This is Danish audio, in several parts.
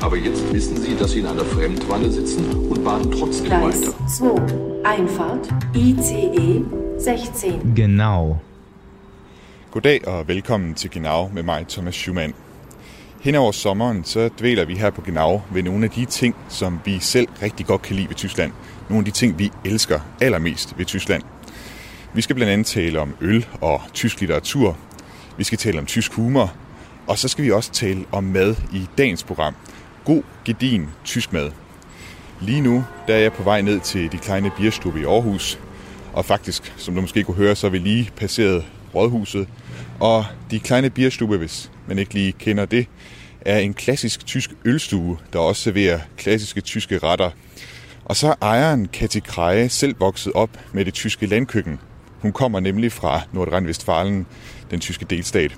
Aber jetzt wissen Sie, dass Sie in einer Fremdwanne sitzen und baden trotzdem Gleis weiter. 2. Einfahrt. ICE 16. Genau. Goddag og velkommen til Genau med mig, Thomas Schumann. Hen over sommeren, så dvæler vi her på Genau ved nogle af de ting, som vi selv rigtig godt kan lide ved Tyskland. Nogle af de ting, vi elsker allermest ved Tyskland. Vi skal blandt andet tale om øl og tysk litteratur. Vi skal tale om tysk humor. Og så skal vi også tale om mad i dagens program. God, gedin tysk mad. Lige nu der er jeg på vej ned til de kleine bierstube i Aarhus. Og faktisk, som du måske kunne høre, så er vi lige passeret Rådhuset. Og de kleine bierstube, hvis man ikke lige kender det, er en klassisk tysk ølstue, der også serverer klassiske tyske retter. Og så er ejeren Kati Kreje selv vokset op med det tyske landkøkken. Hun kommer nemlig fra Nordrhein-Westfalen, den tyske delstat.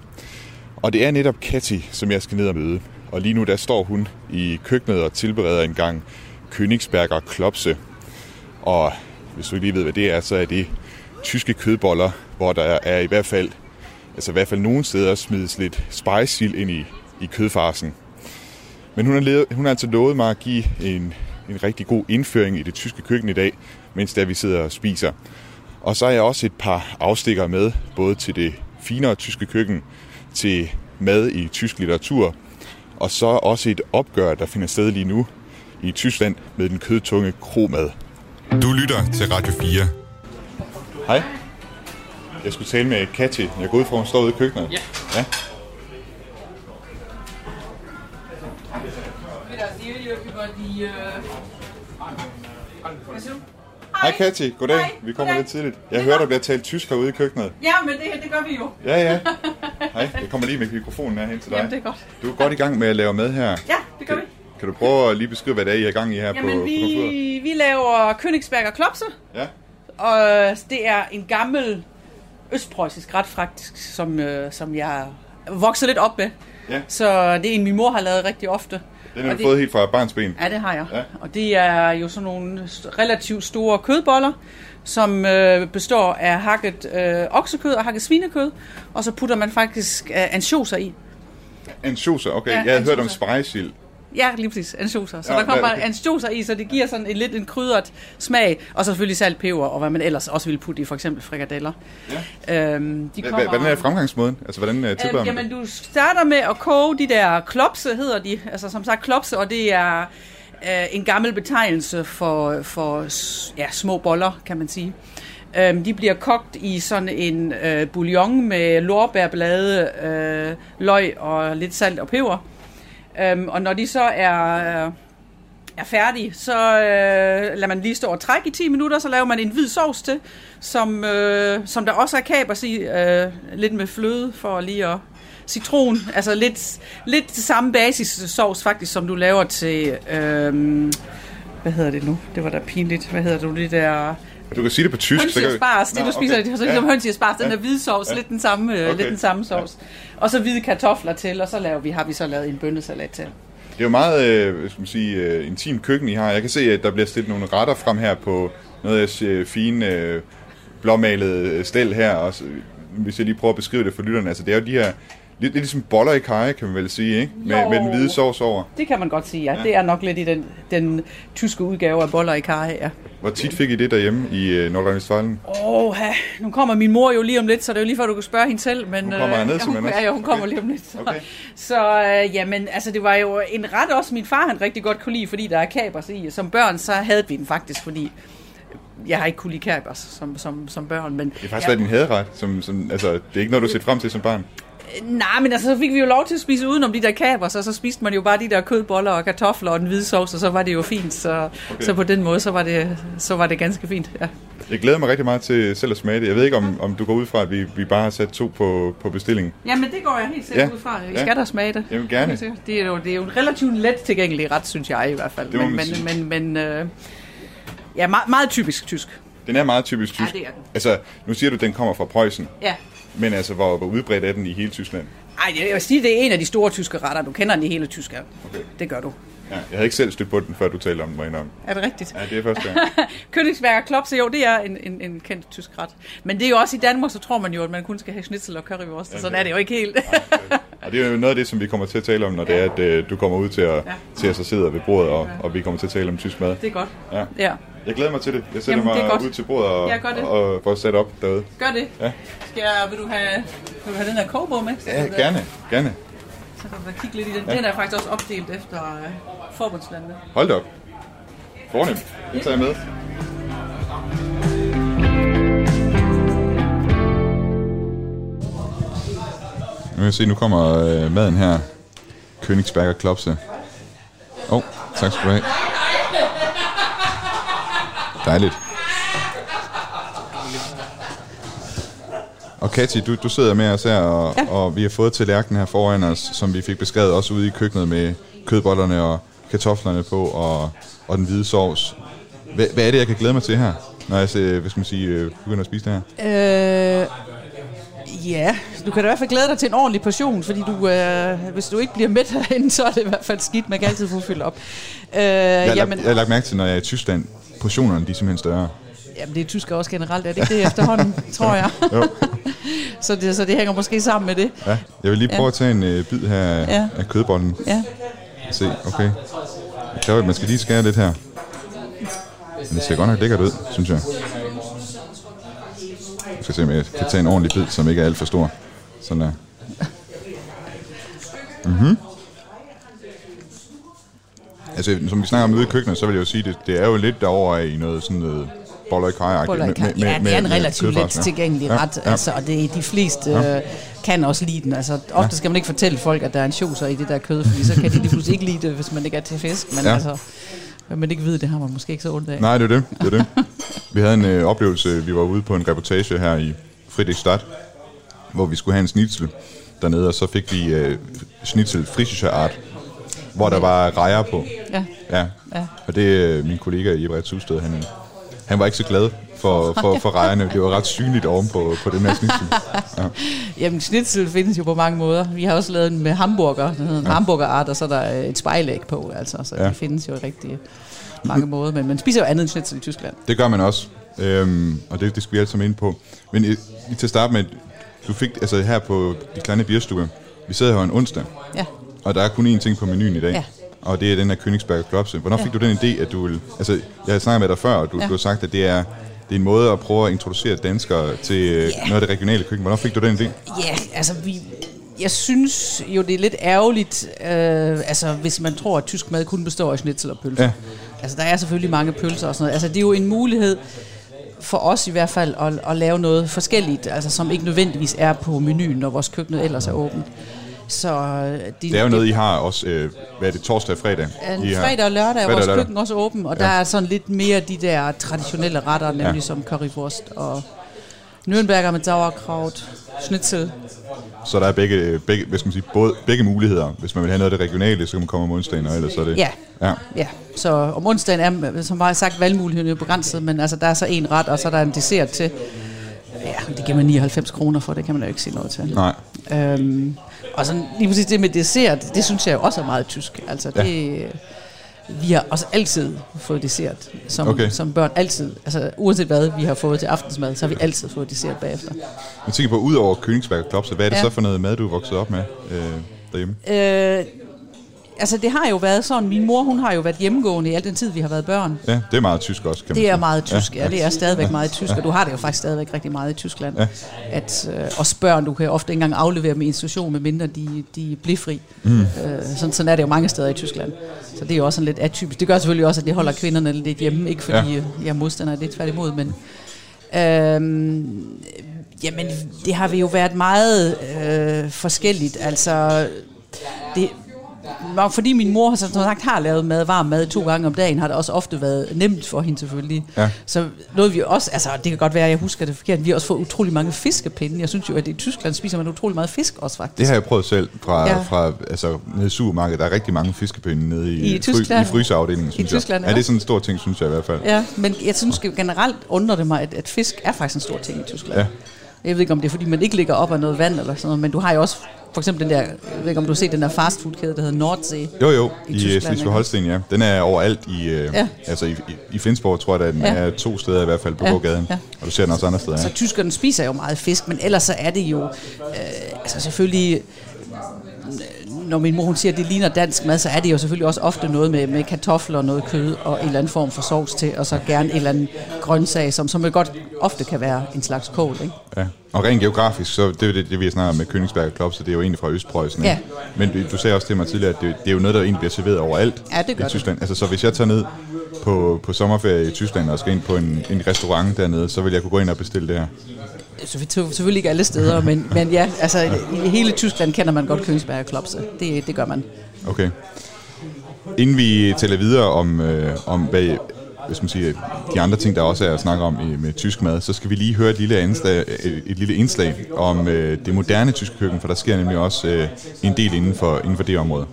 Og det er netop Kati, som jeg skal ned og møde. Og lige nu der står hun i køkkenet og tilbereder en gang Königsberger Klopse. Og hvis du ikke lige ved, hvad det er, så er det tyske kødboller, hvor der er i hvert fald, altså i hvert fald nogle steder smides lidt spejsild ind i, i kødfarsen. Men hun har, levet, hun har altså lovet mig at give en, en rigtig god indføring i det tyske køkken i dag, mens der vi sidder og spiser. Og så har jeg også et par afstikker med, både til det finere tyske køkken, til mad i tysk litteratur, og så også et opgør, der finder sted lige nu i Tyskland med den kødtunge kromad. Du lytter til Radio 4. Hej. Jeg skulle tale med Katja. Jeg går ud fra, hun står ude i køkkenet. Ja. ja. Äh, Hvad siger du? Hej Katja, goddag. Hej, Vi kommer goddag. lidt tidligt. Jeg hører, der bliver talt tysk herude i køkkenet. Ja, men det, det gør vi jo. Ja, ja. Hej, jeg kommer lige med mikrofonen her hen til dig. Jamen, det er godt. Du er godt i gang med at lave mad her. Ja, det gør vi. Kan du prøve at lige beskrive, hvad det er, I er i gang i her på, Jamen, på vi, kontoret? vi laver Königsberger Klopse, Ja. og det er en gammel østpreussisk ret faktisk, som, øh, som jeg vokset lidt op med. Ja. Så det er en, min mor har lavet rigtig ofte. Den har du det- fået helt fra barns ben. Ja, det har jeg. Ja. Og det er jo sådan nogle relativt store kødboller, som øh, består af hakket øh, oksekød og hakket svinekød, og så putter man faktisk øh, ansjoser i. Ansjoser, okay. Ja, jeg havde hørt om ansjoser. spejsild. Ja, lige præcis. Ansjoser. Så Ja, der kommer okay. ansjoser i, så det giver sådan en lidt en krydret smag, og så selvfølgelig salt, peber, og hvad man ellers også vil putte i, for eksempel frikadeller. Ja. Øhm, de hva- Hvordan er fremgangsmåden? Altså, hvordan uh, tilbereder Øhm, man jamen, du starter med at koge de der klopse, hedder de. Altså, som sagt, klopse, og det er øh, en gammel betegnelse for, for ja, små boller, kan man sige. Øhm, de bliver kogt i sådan en øh, bouillon med lårbærblade, øh, løg og lidt salt og peber. Øhm, og når de så er, øh, er færdige, så øh, lader man lige stå og trække i 10 minutter, så laver man en hvid sovs til, som, øh, som der også er kapers i, øh, lidt med fløde for lige at citron, altså lidt, lidt samme basissovs faktisk, som du laver til, øh, hvad hedder det nu? Det var da pinligt. Hvad hedder du? Det der du kan sige det på tysk. høns i asparges, det du spiser, okay. okay. så Ja. ligesom høns i asparges, den Ja. der hvide sovs, Ja. lidt den samme, okay. Okay. lidt den samme sovs. Og så hvide kartofler til, og så laver vi, har vi så lavet en bønnesalat til. Det er jo meget, øh, skal man sige, øh, intim køkken, I har. Jeg kan se, at der bliver stillet nogle retter frem her på noget af øh, fine øh, blåmalede stel her. Også, hvis jeg lige prøver at beskrive det for lytterne. Altså, det er jo de her, lidt, lidt ligesom boller i kaj, kan man vel sige, ikke? Med, Jo. med den hvide sovs over. Det kan man godt sige, ja. Ja. Det er nok lidt i den, den tyske udgave af boller i karre, ja. Hvor tit fik I det derhjemme i øh, Nordrhein-Westfalen? Åh, nu kommer min mor jo lige om lidt, så det er jo lige før, du kan spørge hende selv. Men, Hun kommer øh, herned ja, hun, ja, ja, hun kommer Okay. lige om lidt. Så, Okay. så øh, jamen, altså, det var jo en ret også, min far han rigtig godt kunne lide, fordi der er kapers i. Som børn, så havde vi den faktisk, fordi jeg har ikke kunne lide kapers som, som, som børn. Men Det har faktisk ja, været din haderet. Som, som, altså, det er ikke noget, du har set frem til som barn. Nej, men altså, så fik vi jo lov til at spise udenom de der kaber, så så spiste man jo bare de der kødboller og kartofler og den hvide sovs, og så var det jo fint. Så, okay. så på den måde, så var, det, så var det ganske fint, ja. Jeg glæder mig rigtig meget til selv at smage det. Jeg ved ikke, om, om du går ud fra, at vi, vi bare har sat to på, på bestilling. Jamen, det går jeg helt sikkert Ja. ud fra. Vi Ja. skal da smage det. Jamen, gerne. Det er jo, det er jo en relativt let tilgængelig ret, synes jeg i hvert fald. Det men, men, men, men øh, ja, meget, meget typisk tysk. Den er meget typisk tysk. Ja, det er den. Altså, nu siger du, at den kommer fra Preussen. Ja. Men altså, hvor, hvor udbredt er den i hele Tyskland? Ej, jeg vil sige, det er en af de store tyske retter. Du kender den i hele Tyskland. Okay. Det gør du. Ja, jeg havde ikke selv stødt på den, før du talte om den, indrømme. Er det rigtigt? Ja, det er første gang. Königsberger Klopse, jo, det er en, en, en kendt tysk ret. Men det er jo også i Danmark, så tror man jo, at man kun skal have schnitzel og currywurst. Ja, sådan er det jo ikke helt. Og det er jo noget af det, som vi kommer til at tale om, når det er, at øh, du kommer ud til at, til at så sidde ved bordet, og, og vi kommer til at tale om tysk mad. det er godt. Ja. Ja. Jeg glæder mig til det. Jeg sætter Jamen, det mig ud til bordet og, Ja, det. og, og får sat op derude. Gør det. Ja. Skal jeg, vil, du have, vil du have den her kogebog med? Så Ja, gerne. Gerne. Så kan du kigge lidt i den. Den er faktisk også opdelt efter øh, forbundslandene. Hold da op. Fornemt. Det tager jeg med. Nu kan jeg se, nu kommer øh, maden her. Königsberger Klopse. Åh, oh, tak skal du have. Dejligt. Og Kati, du, du sidder med os her, og, ja. og vi har fået tallerkenen her foran os, som vi fik beskrevet også ude i køkkenet med kødbollerne og kartoflerne på, og, og den hvide sovs. Hvad, hvad er det, jeg kan glæde mig til her, når jeg ser, hvad skal man sige, øh, begynder at spise det her? Øh, ja, du kan da i hvert fald glæde dig til en ordentlig portion, fordi du, øh, hvis du ikke bliver mæt herinde, så er det i hvert fald skidt. Man kan altid få fyldt op. Øh, Jeg har, jamen, lagt, jeg har lagt mærke til, når jeg er i Tyskland, portionerne de er simpelthen større. jamen, det er tysk også generelt, er det ikke det efterhånden, tror jeg? Jo. så, det, så det hænger måske sammen med det. Ja. Jeg vil lige prøve Ja. at tage en øh, bid her af, Ja. af kødbollen. Ja. Se, okay. Det kræver, man skal lige skære lidt her. Men det ser godt nok lækkert ud, synes jeg. Jeg skal se, om jeg kan tage en ordentlig bid, som ikke er alt for stor. Sådan der. Mhm. Altså, som vi snakker om ude i køkkenet, så vil jeg jo sige, det, det er jo lidt derover i noget sådan noget boller i kaj. Ja, det er en relativt let tilgængelig ret, ja. altså, og det er de fleste øh, kan også lide den. Altså, ofte skal man ikke fortælle folk, at der er en choser i det der kød, fordi så kan de lige pludselig ikke lide det, hvis man ikke er til fisk. Men Ja. ja. altså, hvad man ikke ved, det har man måske ikke så ondt af. Nej, det er det. det, er det. Vi havde en øh, oplevelse, vi var ude på en reportage her i Friedrichstadt, hvor vi skulle have en snitsel dernede, og så fik vi øh, snitsel frisische art, hvor der var rejer på. Ja. Ja. Ja. Og det øh, min kollega i Brett Susted, han, han var ikke så glad for, for, for rejerne. Det var ret synligt oven på, på den her snitsel. Ja. Jamen, schnitzel findes jo på mange måder. Vi har også lavet en med hamburger, den hedder en ja. hamburgerart, og så er der øh, et spejlæg på, altså, så Ja. det findes jo i rigtig mange måder. Men man spiser jo andet end schnitzel i Tyskland. Det gør man også, øhm, og det, det skal vi alle sammen ind på. Men øh, lige til at starte med, du fik altså her på de kleine bierstue, vi sidder her en onsdag, Ja. og der er kun én ting på menuen i dag. Ja. Og det er den her Königsberger Klopse. Hvornår Ja. fik du den idé, at du vil... Altså, jeg har snakket med dig før, og du, Ja. du har sagt, at det er, det er en måde at prøve at introducere danskere til øh, Ja. noget af det regionale køkken. Hvornår fik du den idé? Ja, altså vi... Jeg synes jo, det er lidt ærgerligt, øh, altså hvis man tror, at tysk mad kun består af schnitzel og pølser. Ja. Altså der er selvfølgelig mange pølser og sådan noget. Altså det er jo en mulighed for os i hvert fald at, at lave noget forskelligt, altså som ikke nødvendigvis er på menuen, når vores køkken ellers er åbent. Så øh, Det er jo noget, I har også... Øh, hvad er det? Torsdag og fredag? I har- fredag og lørdag er vores køkken også åben, og Ja. der er sådan lidt mere de der traditionelle retter, nemlig Ja. som currywurst og Nürnberger med sauerkraut, schnitzel. Så der er begge, begge, hvad skal man sige, både, begge muligheder. Hvis man vil have noget af det regionale, så kan man komme om onsdagen, og ellers så er det... Ja. ja. Ja, så om onsdagen er, som bare sagt, valgmuligheden jo begrænset, men altså, der er så en ret, og så er der en dessert til. Ja, det giver man 99 kroner for, det kan man jo ikke sige noget til. Nej. Øhm, og så lige præcis det med dessert, det synes jeg jo også er meget tysk. Altså, Ja. det, vi har også altid fået dessert som, Okay. som børn. Altid. Altså, uanset hvad vi har fået til aftensmad, så har vi altid fået dessert bagefter. Jeg tænker på, udover Königsberger Klopse, hvad er det Ja. så for noget mad, du er vokset op med øh, derhjemme? Øh, altså, det har jo været sådan, min mor, hun har jo været hjemmegående i al den tid, vi har været børn. Ja, det er meget tysk også, kan man Det er sige. meget tysk, ja, ja det er stadigvæk Ja. meget tysk, og du har det jo faktisk stadigvæk rigtig meget i Tyskland. Ja. At øh, også børn, du kan ofte ikke engang aflevere med institution, medmindre de, de er blifri. Mm. Øh, sådan, sådan er det jo mange steder i Tyskland. Så det er jo også sådan lidt atypisk. Det gør selvfølgelig også, at det holder kvinderne lidt hjemme, ikke fordi Ja. jeg er modstander det, tværtimod, men... Øhm, Jamen, det har vi jo været meget øh, forskelligt. Altså, det, nok fordi min mor har som sagt har lavet mad, varm mad to gange om dagen, har det også ofte været nemt for hende selvfølgelig. Ja. Så noget vi også, altså det kan godt være, at jeg husker det forkert, vi har også fået utrolig mange fiskepinde. Jeg synes jo, at i Tyskland spiser man utrolig meget fisk også faktisk. Det har jeg prøvet selv fra, Ja. fra altså, nede i supermarkedet. Der er rigtig mange fiskepinde nede i, I Tyskland? i fryseafdelingen, synes Tyskland, jeg. ja. Ja, det er sådan en stor ting, synes jeg i hvert fald. Ja, men jeg synes generelt undrer det mig, at, at fisk er faktisk en stor ting i Tyskland. Ja. Jeg ved ikke, om det er, fordi man ikke ligger op af noget vand eller sådan noget, men du har jo også for eksempel den der, jeg ved ikke, om du har set den der fastfoodkæde, der hedder Nordsee. Jo, jo, I i, i Tyskland, Slesvig? Holsten, ja. Den er overalt i, øh, Ja. altså i, i, i Flensborg, tror jeg, at den Ja. er to steder i hvert fald på Ja, gågaden. ja. Og du ser den også andre steder, Så ja. tyskerne spiser jo meget fisk, men ellers så er det jo, øh, altså selvfølgelig, når min mor hun siger, at det ligner dansk mad, så er det jo selvfølgelig også ofte noget med, med kartofler og noget kød og en eller anden form for sovs til, og så gerne en eller anden grøntsag, som, som jo godt ofte kan være en slags kål, ikke? ja. Og rent geografisk, så det er det, det vi om med Königsberg og Klops, så det er jo egentlig fra Østpreussen. ikke? Ja. Men du, du sagde også til mig tidligere, at det, det er jo noget, der egentlig bliver serveret overalt Ja, det gør i det. Tyskland. Altså, så hvis jeg tager ned på, på sommerferie i Tyskland og skal ind på en, en restaurant dernede, så vil jeg kunne gå ind og bestille det her. Så vi tog selvfølgelig ikke alle steder, men, men ja, altså i hele Tyskland kender man godt Königsberg og Klopse. Det, det gør man. Okay. Inden vi taler videre om, øh, om hvad, skal man sige, de andre ting, der også er at snakke om i, med tysk mad, så skal vi lige høre et lille, anslag, et, et lille indslag om øh, det moderne tyske køkken, for der sker nemlig også øh, en del inden for, inden for det område.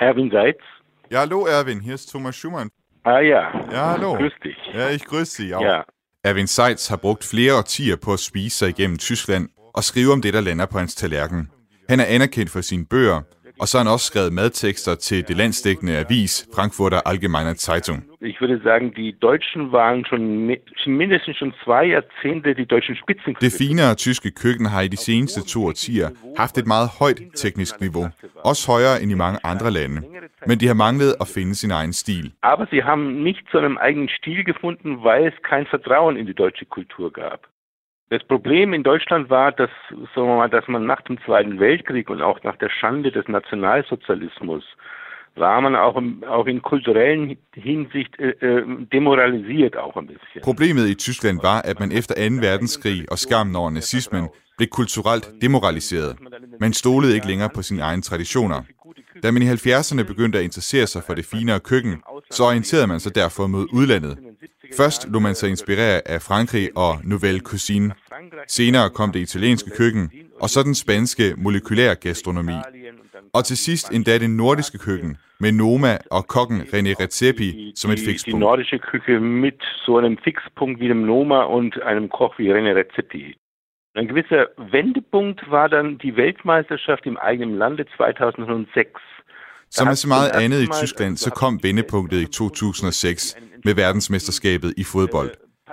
Erwin Seitz. Ja, hallo Erwin, hier ist Thomas Schumann. Ah ja. Ja, hallo. Grüß dich. Ja, ich grüße Sie auch. Ja. Erwin Seitz har brugt flere årtier på at spise sig igennem Tyskland og skrive om det, der lander på hans tallerken. Han er anerkendt for sine bøger, og så har han også skrevet madtekster til det landsdækkende avis Frankfurter Allgemeine Zeitung. Ich würde sagen, die Deutschen waren schon mi- mindestens schon zwei Jahrzehnte die deutschen Det Spitzenkünstler. finere tyske køkken har i de seneste to årtier haft et meget højt teknisk niveau, også højere end i mange andre lande. Men de har manglet at finde sin egen stil. Aber sie haben nicht zu einem eigenen Stil gefunden, weil es kein Vertrauen in die deutsche Kultur gab. Das Problem in Deutschland war, dass, sagen wir mal, dass man nach dem Zweiten Weltkrieg und auch nach der Schande des Nationalsozialismus war man auch, im, auch in kulturellen Hinsicht äh, äh demoralisiert auch ein bisschen. Problemet i Tyskland var, at man efter 2. verdenskrig og skammen over nazismen blev kulturelt demoraliseret. Man stolede ikke længere på sine egne traditioner. Da man i 70'erne begyndte at interessere sig for det finere køkken, så orienterede man sig derfor mod udlandet. Først lod man sig inspirere af Frankrig og Nouvelle Cuisine. Senere kom det italienske køkken, og så den spanske molekylære gastronomi. Og til sidst endda det nordiske køkken, med Noma og kokken René Redzepi som et fikspunkt. nordische Küche mit so einem Fixpunkt wie dem Noma und einem Koch wie René Redzepi. Ein gewisser Wendepunkt war dann die Weltmeisterschaft im eigenen Lande 2006. Som med så meget andet i Tyskland, så kom vendepunktet i 2006 med verdensmesterskabet i fodbold.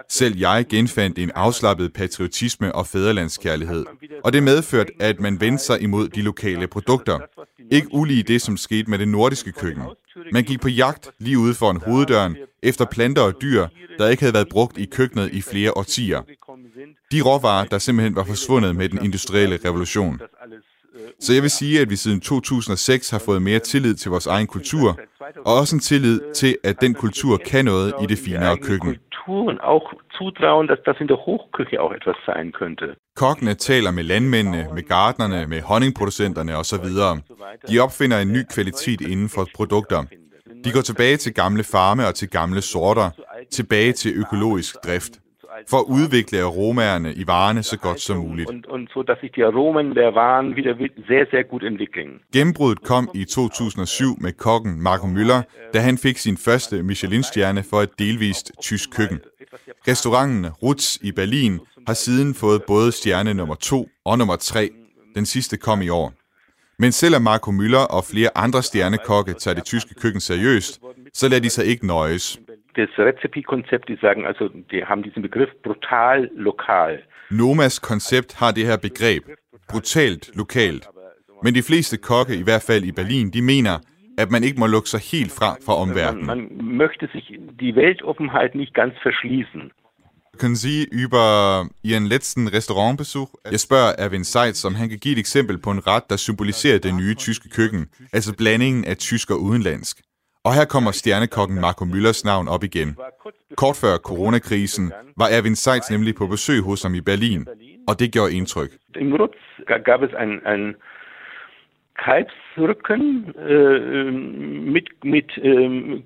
Selv jeg genfandt en afslappet patriotisme og fædrelandskærlighed, og det medførte, at man vendte sig imod de lokale produkter. Ikke ulige det, som skete med det nordiske køkken. Man gik på jagt lige ude foran hoveddøren efter planter og dyr, der ikke havde været brugt i køkkenet i flere årtier. De råvarer, der simpelthen var forsvundet med den industrielle revolution. Så jeg vil sige, at vi siden 2006 har fået mere tillid til vores egen kultur, og også en tillid til, at den kultur kan noget i det finere køkken. Kokkene taler med landmændene, med gartnerne, med honningproducenterne osv. De opfinder en ny kvalitet inden for produkter. De går tilbage til gamle farme og til gamle sorter, tilbage til økologisk drift, for at udvikle aromaerne i varerne så godt som muligt. Gennembruddet kom i 2007 med kokken Marco Müller, da han fik sin første Michelin-stjerne for et delvist tysk køkken. Restauranten Rutz i Berlin har siden fået både stjerne nummer 2 og nummer 3. Den sidste kom i år. Men selvom Marco Müller og flere andre stjernekokke tager det tyske køkken seriøst, så lader de sig ikke nøjes. Das Rezepi-Konzept, die sagen also, die haben diesen Begriff brutal lokal. Nomas koncept har det her begreb, brutalt lokalt. Men de fleste kokke, i hvert fald i Berlin, de mener, at man ikke må lukke sig helt fra fra Man, omverdenen. man möchte sich die Weltoffenheit nicht ganz verschließen. Können Sie über Ihren letzten Restaurantbesuch... Jeg spørger Erwin Seitz, om han kan give et eksempel på en ret, der symboliserer det nye tyske køkken, altså blandingen af tysk og udenlandsk. Og her kommer stjernekokken Marco Müllers navn op igen. Kort før coronakrisen var Erwin Seitz nemlig på besøg hos ham i Berlin, og det gjorde indtryk. Im Rutz gab es ein, ein Kalbsrücken äh, mit, mit ähm,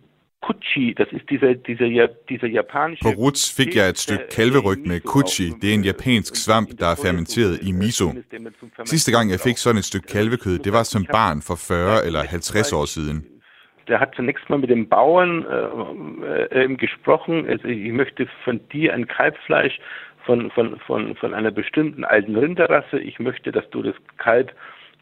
Kuchi, das ist dieser, dieser, dieser japanische... På Rutz fik jeg et stykke kalveryg med kuchi. Det er en japansk svamp, der er fermenteret i miso. Sidste gang jeg fik sådan et stykke kalvekød, det var som barn for 40 eller 50 år siden. Der hat zunächst mal mit dem Bauern äh, äh, gesprochen. Also ich möchte von dir ein Kalbfleisch von, von, von, von einer bestimmten alten Rinderrasse. Ich möchte, dass du das Kalb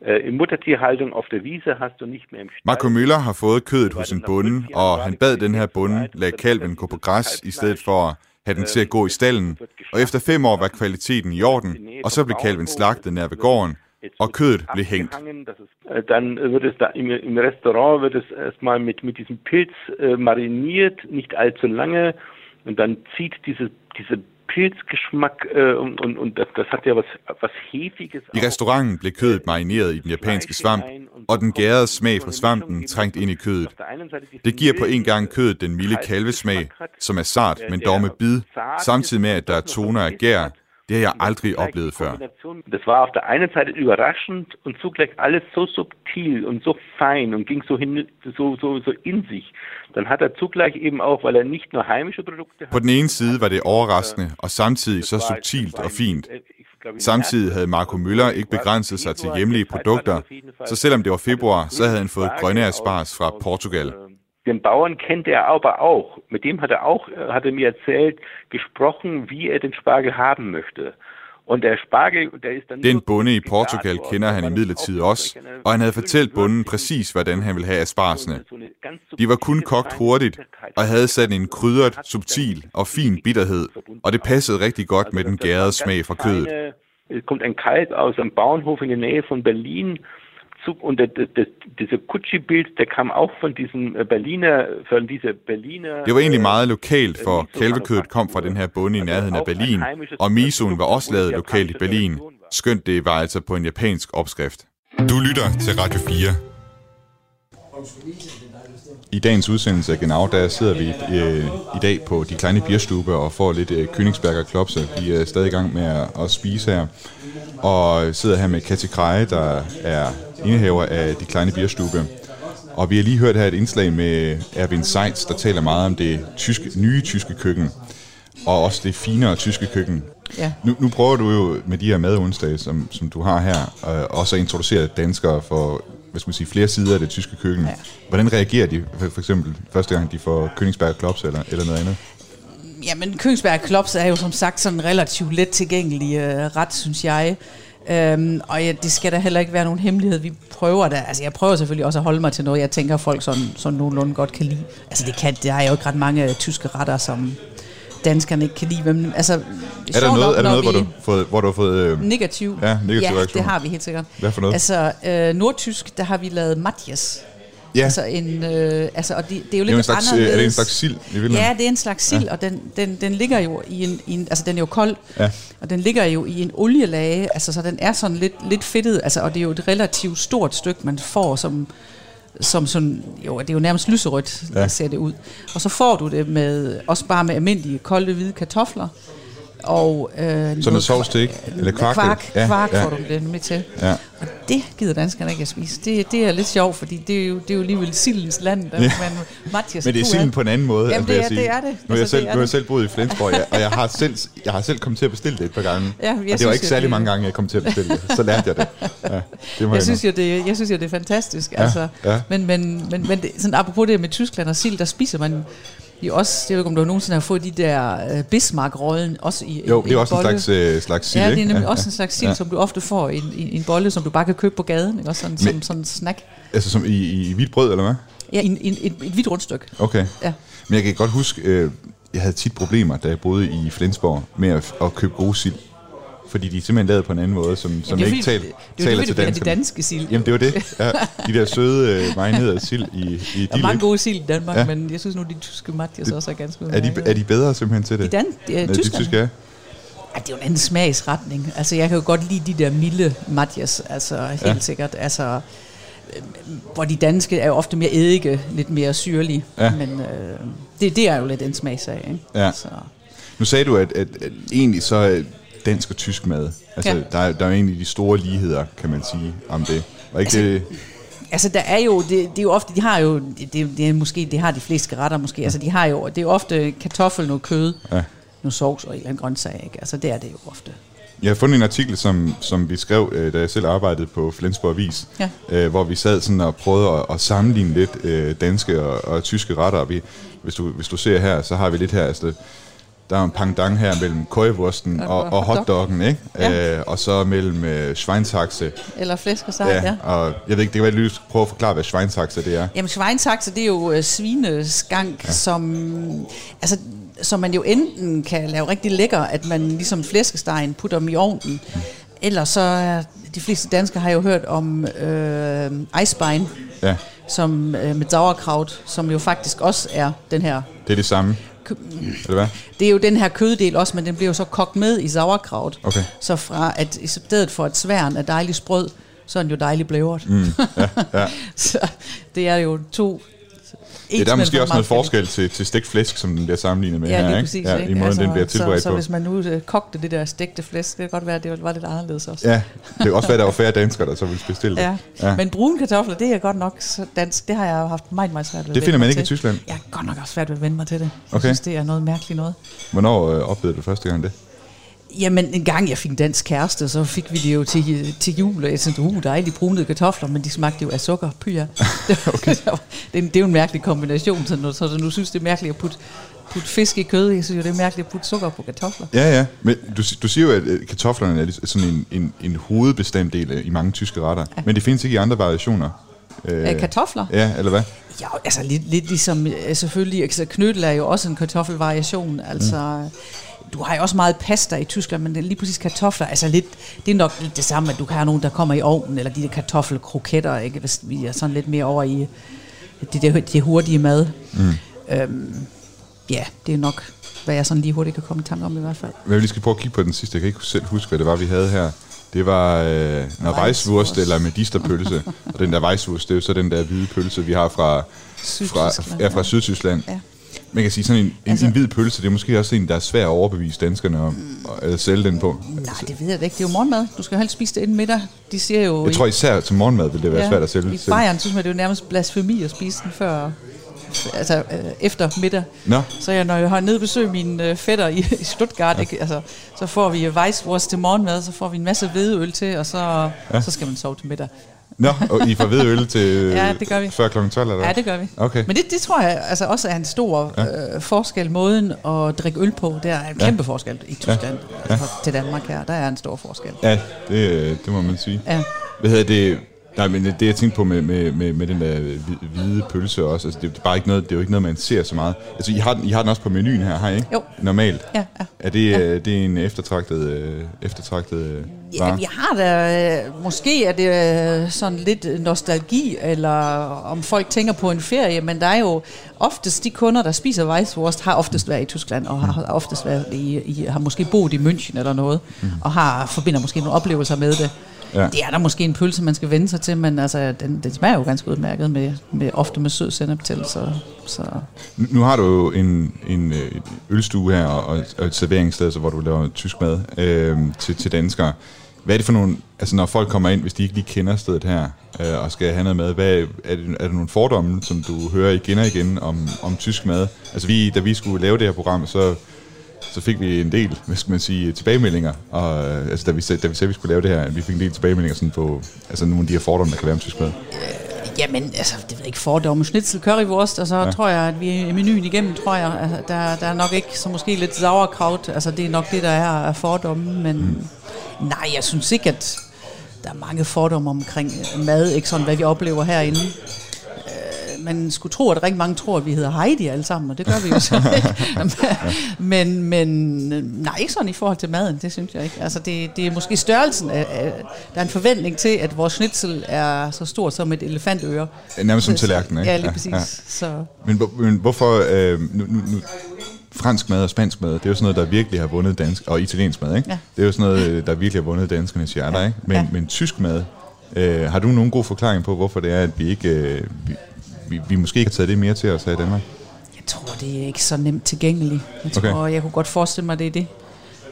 äh, i muttertierhaltung auf der Wiese hast du nicht mehr im Stall. Marco Müller har fået kødet hos en bonde, og han bad den her bonde lade kalven gå på græs, i stedet for at have den til at gå i stallen. Og efter fem år var kvaliteten i orden, og så blev kalven slagtet nær ved gården, og kødet blev hængt. Dann wird es da im, im Restaurant wird es erstmal mit, mit diesem Pilz äh, mariniert, nicht allzu lange, und dann zieht diese, diese Pilzgeschmack äh, und, und, und das, das hat ja was, was Hefiges. I restauranten blev kødet marineret i den japanske svamp, og den gærede smag fra svampen trængt ind i kødet. Det giver på en gang kødet den milde kalvesmag, som er sart, men dog med bid, samtidig med at der er toner af gær, det har jeg aldrig oplevet før. Das war auf der einen Seite überraschend und zugleich alles so subtil und so fein und ging so hin, so, so, so in sich. Dann hat er zugleich eben auch, weil er nicht nur heimische Produkte På den ene side var det overraskende, og samtidig så subtilt og fint. Samtidig havde Marco Müller ikke begrænset sig til hjemlige produkter, så selvom det var februar, så havde han fået grønne asparges fra Portugal. Den Bauern kennt er aber auch. Mit dem hat er auch, hat er mir erzählt, gesprochen, wie er den Spargel haben möchte. Und der Spargel, der ist dann Den bonde i Portugal kender han i midlertid også, og han havde fortalt bonden præcis, hvordan han ville have aspargesne. De var kun kogt hurtigt, og havde sat en krydret, subtil og fin bitterhed, og det passede rigtig godt med den gærede smag fra kødet. Es kommt ein Kalb aus einem Bauernhof in der Nähe von Berlin, und das, das, dieser Kutschi-Bild, der kam auch von diesem Berliner, von dieser Berliner... Det var egentlig meget lokalt, for kalvekødet kom fra den her bonde i nærheden af Berlin, og misoen var også lavet lokalt i Berlin. Skønt det var altså på en japansk opskrift. Du lytter til Radio 4. I dagens udsendelse af Genau, der sidder vi øh, i dag på de kleine bierstube og får lidt øh, Königsberger Klopse. Vi er stadig i gang med at, at spise her. Og sidder her med Katja Kreje, der er indehaver af de kleine bierstube. Og vi har lige hørt her et indslag med Erwin Seitz, der taler meget om det tyske, nye tyske køkken. Og også det finere tyske køkken. Ja. Nu, nu prøver du jo med de her madonsdage, som, som du har her, øh, også at introducere danskere for hvad skal man sige, flere sider af det tyske køkken. Ja. Hvordan reagerer de for, for eksempel første gang, de får Königsberg Klops eller, eller noget andet? Jamen, Königsberg Klops er jo som sagt sådan en relativt let tilgængelig øh, ret, synes jeg. Øhm, og ja, det skal da heller ikke være nogen hemmelighed. Vi prøver da, altså jeg prøver selvfølgelig også at holde mig til noget, jeg tænker folk sådan, sådan nogenlunde godt kan lide. Altså det kan, der er jo ikke ret mange tyske retter, som danskerne ikke kan lide. Men, altså, er der noget, nok, er der noget hvor, du fået, hvor du har fået... Øh, negativ. Ja, negativ ja, reaktion. det har vi helt sikkert. Hvad for noget? Altså, øh, nordtysk, der har vi lavet matjes. Ja. Altså en, øh, altså, og det, det er jo det er, en lidt slags, øh, anderledes. er det en slags sild i virkeligheden? Ja, det er en slags sild, ja. og den, den, den ligger jo i en, i en, altså den er jo kold, Ja. og den ligger jo i en olielage, altså så den er sådan lidt, lidt fedtet, altså, og det er jo et relativt stort stykke, man får som, som sådan, jo, det er jo nærmest lyserødt, Ja. ser det ud. Og så får du det med, også bare med almindelige kolde hvide kartofler, og øh, Sådan noget sovs til, ikke? Eller kvark? kvark, Ja, kvark ja. får du det med til. Ja. Og det gider danskerne ikke at spise. Det, det er lidt sjovt, fordi det er jo, det er jo alligevel sildens land. Der, Ja. man, Mathias, Men det er silden på en anden måde, Jamen, altså, det jeg er- det er det. Nu har jeg Altså, selv, nu har jeg selv boet i Flensborg, ja, og jeg har, selv, jeg har selv kommet til at bestille det et par gange. Ja, jeg og det var synes ikke særlig det- mange gange, jeg kom til at bestille det. Så lærte jeg det. Ja, det må Jeg synes, jo, det, jeg synes jo, det er fantastisk. Ja, altså. ja. Men, men, men, men det, sådan, apropos det med Tyskland og sild, der spiser man jo også, jeg ved ikke, om du nogensinde har fået de der uh, Bismarck-rollen, også i Jo, i det er også en bolle. slags, øh, slags sild, Ja, det er nemlig også en slags sild, Ja. som du ofte får i en, i, en bolle, som du bare kan købe på gaden, ikke? Også sådan, som Men- sådan en snack. Altså som i, i hvidt brød, eller hvad? Ja, en, en, et, et hvidt rundstykke. Okay. Ja. Men jeg kan godt huske, øh, jeg havde tit problemer, da jeg boede i Flensborg, med at, at købe gode sild. Fordi de er simpelthen lavet på en anden måde, som, som det er ikke fordi- tal, det er jo taler fordi, til det er det danskerne. danske sild. Jamen det var det. Ja, de der søde, øh, marinerede sild i, i Der er mange gode sild i Danmark, Ja. ja. men jeg synes nu, de tyske matjes også er ganske Er de, er de bedre simpelthen til det? De dan- de, Nå, de tyske, ja. Ja, det er jo en anden smagsretning. Altså, jeg kan jo godt lide de der milde matjes, altså helt Ja. ja. sikkert. Altså, hvor de danske er jo ofte mere eddike, lidt mere syrlige. Ja. Men øh, det, det er jo lidt en smagsag, ikke? Ja. Så, Nu sagde du, at, at, at egentlig så er dansk og tysk mad, altså Ja. ja. der, er, der er jo egentlig de store ligheder, kan man sige, om det. Og ikke det, Altså der er jo, det, det er jo ofte, de har jo, det, det, er måske, det har de fleste retter måske, altså de har jo, det er jo ofte kartoffel, noget kød, Ja. noget sovs og en eller anden grøntsag, ikke? Altså det er det jo ofte. Jeg har fundet en artikel, som, som vi skrev, øh, da jeg selv arbejdede på Flensborg Avis, Ja. øh, hvor vi sad sådan og prøvede at, at sammenligne lidt øh, danske og, og tyske retter. Vi, hvis, du, hvis du ser her, så har vi lidt her, altså, der er en pangdang her mellem køjevursten Og- og, og og hotdog. hotdoggen, ikke? Ja. Øh, og så mellem øh, schweinshaxe. Eller flæsk og sejt, ja. ja. og jeg ved ikke, det kan være, at du prøve at forklare, hvad schweinshaxe det er. Jamen Schweinshaxe, det er jo øh, svineskank, ja. som, altså, som man jo enten kan lave rigtig lækker, at man ligesom flæskestegen putter dem i ovnen, eller så er de fleste danskere har jo hørt om øh, Eisbein, Ja, som øh, med sauerkraut, som jo faktisk også er den her det er det samme. Eller hvad? det er jo den her køddel også, men den bliver jo så kogt med i sauerkraut. Okay. Så fra at i stedet for at sværen er dejlig sprød, så er den jo dejlig blævret. Mm, ja, ja. så det er jo to... Ja, der er måske også noget forskel til, til stegt flæsk, som den bliver sammenlignet med Ja, her, lige ikke? præcis. ja, ikke? I måden, den bliver tilberedt så, på. Så hvis man nu øh, kogte det der stegte flæsk, det kan godt være, at det var lidt anderledes også. Ja, det kan også at der var færre danskere, der så ville bestille det. Ja. ja. Men brune kartofler, det er godt nok dansk. Det har jeg haft meget, meget svært ved Det finder man ikke i til. Tyskland? Jeg har godt nok også svært ved at vende mig til det. Jeg Okay. synes, det er noget mærkeligt noget. Hvornår øh, oplevede du første gang det? Jamen, en gang jeg fik en dansk kæreste, så fik vi det jo til, til jul, og jeg tænkte, uh, dejlige brunede kartofler, men de smagte jo af sukker, okay. det, er, det er jo en mærkelig kombination, så nu, så nu synes, det er mærkeligt at putte, putte fisk i kød. Jeg synes jo, det er mærkeligt at putte sukker på kartofler. Ja, ja. Men du, du siger jo, at kartoflerne er sådan en, en, en hovedbestanddel i mange tyske retter. Ja. Men det findes ikke i andre variationer. Øh, kartofler? Ja, eller hvad? Ja, altså lidt, lidt ligesom, øh, selvfølgelig, altså knødel er jo også en kartoffelvariation, altså... Mm. Du har jo også meget pasta i Tyskland, men lige præcis kartofler, altså lidt, det er nok lidt det samme, at du kan have nogen, der kommer i ovnen, eller de der kartoffelkroketter, ikke? hvis vi er sådan lidt mere over i det, der, det hurtige mad. Mm. Øhm, ja, det er nok, hvad jeg sådan lige hurtigt kan komme i tanke om i hvert fald. Hvad vi lige skal prøve at kigge på den sidste. Jeg kan ikke selv huske, hvad det var, vi havde her. Det var øh, Weisswurst. weisswurst eller medisterpølse. og den der weisswurst, det er jo så den der hvide pølse, vi har fra, fra, ja, fra. Sydtyskland. Ja. Man kan sige, sådan en, en, Altså- en hvid pølse, det er måske også en, der er svær at overbevise danskerne om at sælge den på. Nej, det ved jeg ikke. Det er jo morgenmad. Du skal jo helst spise det inden middag. De siger jo... Jeg tror især til morgenmad vil det være svært at sælge. I. Bayern synes man, det er jo nærmest blasfemi at spise den før, altså øh, efter middag. Nå, Så jeg, når jeg har nede besøg mine øh, fætter i, i Stuttgart, ja. ikke, altså, så får vi Weisswurst til morgenmad, så får vi en masse hvedeøl til, og så, ja. så skal man sove til middag. Nå og I får ved øl til Ja, det gør vi. før kl. 12, eller? Ja, det gør vi. Okay. Men det, det tror jeg altså også er en stor ja. øh, forskel. Måden at drikke øl på, der er en kæmpe forskel i Tyskland ja. altså, til Danmark her. Der er en stor forskel. Ja, det, øh, det må man sige. Ja. Hvad hedder det? Nej, men det jeg tænkte på med, med, med, med den der hvi- hvide pølse også, altså det, er bare ikke noget, det er jo ikke noget, man ser så meget. Altså, I har den, I har den også på menuen her, har I ikke? Jo. Normalt. Ja, ja. Er det, ja. det er en eftertragtet, øh, eftertragtet øh, Ja, vare? vi har da, øh, måske er det øh, sådan lidt nostalgi, eller om folk tænker på en ferie, men der er jo oftest de kunder, der spiser Weisswurst, har oftest været i Tyskland, og har oftest været i, i har måske boet i München eller noget, mm. og har forbinder måske nogle oplevelser med det. Ja. Det er der måske en pølse, man skal vende sig til, men altså, den, den smager jo ganske udmærket, med, med, ofte med sød sennep til, så, så Nu har du jo en, en øh, ølstue her, og, og et serveringssted, så, hvor du laver tysk mad øh, til, til danskere. Hvad er det for nogle, altså når folk kommer ind, hvis de ikke lige kender stedet her, øh, og skal have noget mad, hvad er, er, det, er der nogle fordomme, som du hører igen og igen om, om tysk mad? Altså vi, da vi skulle lave det her program, så, så fik vi en del, hvad skal man sige, tilbagemeldinger, og, øh, altså da vi, da vi sagde, at vi skulle lave det her, vi fik en del tilbagemeldinger sådan på, altså nogle af de her fordomme, der kan være om tysk mad. Jamen, altså, det ved jeg ikke, fordomme, schnitzel, currywurst, og så ja. tror jeg, at vi er menuen igennem, tror jeg, altså, der, der er nok ikke, så måske lidt sauerkraut, altså det er nok det, der er af fordomme, men mm. nej, jeg synes ikke, at der er mange fordomme omkring mad, ikke sådan, hvad vi oplever herinde. Man skulle tro, at rigtig mange tror, at vi hedder Heidi alle sammen, og det gør vi jo så ikke. men, men nej, ikke sådan i forhold til maden, det synes jeg ikke. Altså det, det er måske størrelsen af, af, der er en forventning til, at vores schnitzel er så stort som et elefantøre. Nærmest som tallerken, ikke? Ja, lige Ja, præcis. ja. Så, Men, men hvorfor, øh, nu, nu, nu, fransk mad og spansk mad, det er jo sådan noget, der virkelig har vundet dansk, og italiensk mad, ikke? Ja. Det er jo sådan noget, der virkelig har vundet danskernes hjerter, Ja. ikke? Men, Ja. men tysk mad, Øh, har du nogen god forklaring på, hvorfor det er, at vi ikke øh, vi, vi, vi måske ikke har taget det mere til os her i Danmark? Jeg tror, det er ikke så nemt tilgængeligt. Jeg tror, Okay. jeg kunne godt forestille mig, det er det.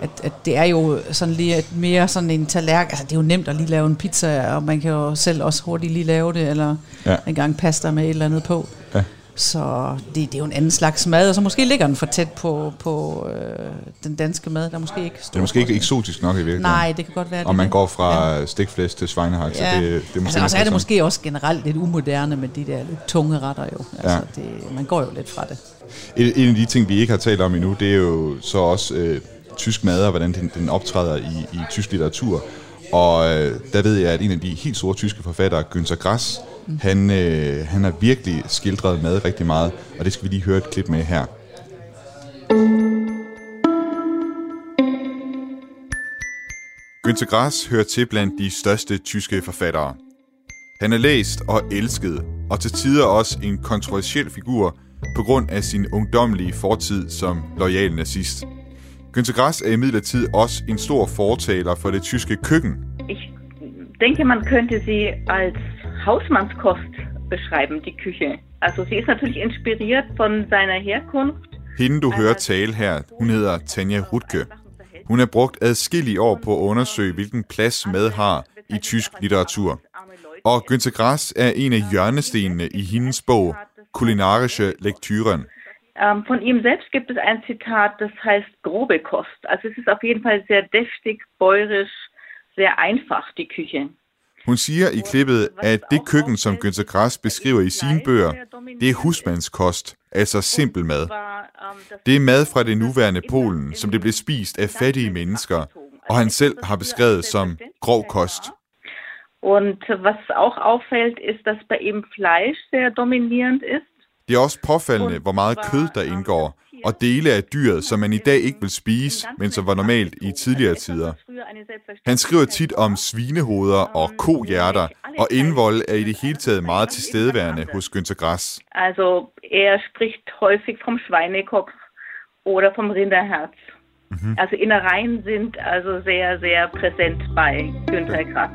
At, at det er jo sådan lige et mere sådan en tallerken. Altså, det er jo nemt at lige lave en pizza, og man kan jo selv også hurtigt lige lave det, eller Ja. ja. en gang pasta med et eller andet på. Ja. Så det, det er jo en anden slags mad, og så måske ligger den for tæt på, på øh, den danske mad. Der er måske ikke Det er måske ikke eksotisk nok i virkeligheden. Nej, det kan godt være. Og det man går fra Ja. ja. stikflæs til svejnehak, så Ja. det, det er måske altså, og så lidt er det sådan. måske også generelt lidt umoderne med de der lidt tunge retter jo. Altså, det, man går jo lidt fra det. En, en af de ting, vi ikke har talt om endnu, det er jo så også øh, tysk mad og hvordan den, den optræder i, i tysk litteratur. Og øh, der ved jeg, at en af de helt store tyske forfattere, Günter Grass, mm. han, øh, han har virkelig skildret mad rigtig meget, og det skal vi lige høre et klip med her. Günter Grass hører til blandt de største tyske forfattere. Han er læst og elsket, og til tider også en kontroversiel figur på grund af sin ungdommelige fortid som lojal nazist. Günter Grass er imidlertid også en stor fortaler for det tyske køkken. Ich denke, man könnte sie als Hausmannskost beschreiben, die Küche. Also sie ist natürlich inspiriert von seiner Herkunft. Hende, du hører tale her, hun hedder Tanja Rutke. Hun har brugt adskillige år på at undersøge, hvilken plads mad har i tysk litteratur. Og Günter Grass er en af hjørnestenene i hendes bog, Kulinarische Lektüren. Ähm, von ihm selbst gibt es ein Zitat, das heißt grobe Kost. Also es ist auf jeden Fall sehr deftig, bäuerisch, sehr einfach, die Küche. Hun siger i klippet, at det køkken, som Günter Grass beskriver i sine bøger, det er husmandskost, altså simpel mad. Det er mad fra det nuværende Polen, som det blev spist af fattige mennesker, og han selv har beskrevet som grov kost. Und was auch auffällt, ist, dass bei ihm Fleisch sehr dominierend ist. Det er også påfaldende, hvor meget kød der indgår, og dele af dyret, som man i dag ikke vil spise, men som var normalt i tidligere tider. Han skriver tit om svinehoveder og kohjerter, og indvold er i det hele taget meget tilstedeværende hos Günter Grass. Also er spricht häufig vom Schweinekopf oder vom Rinderherz. Mhm. Also Innereien sind also sehr, sehr präsent bei Günter Grass.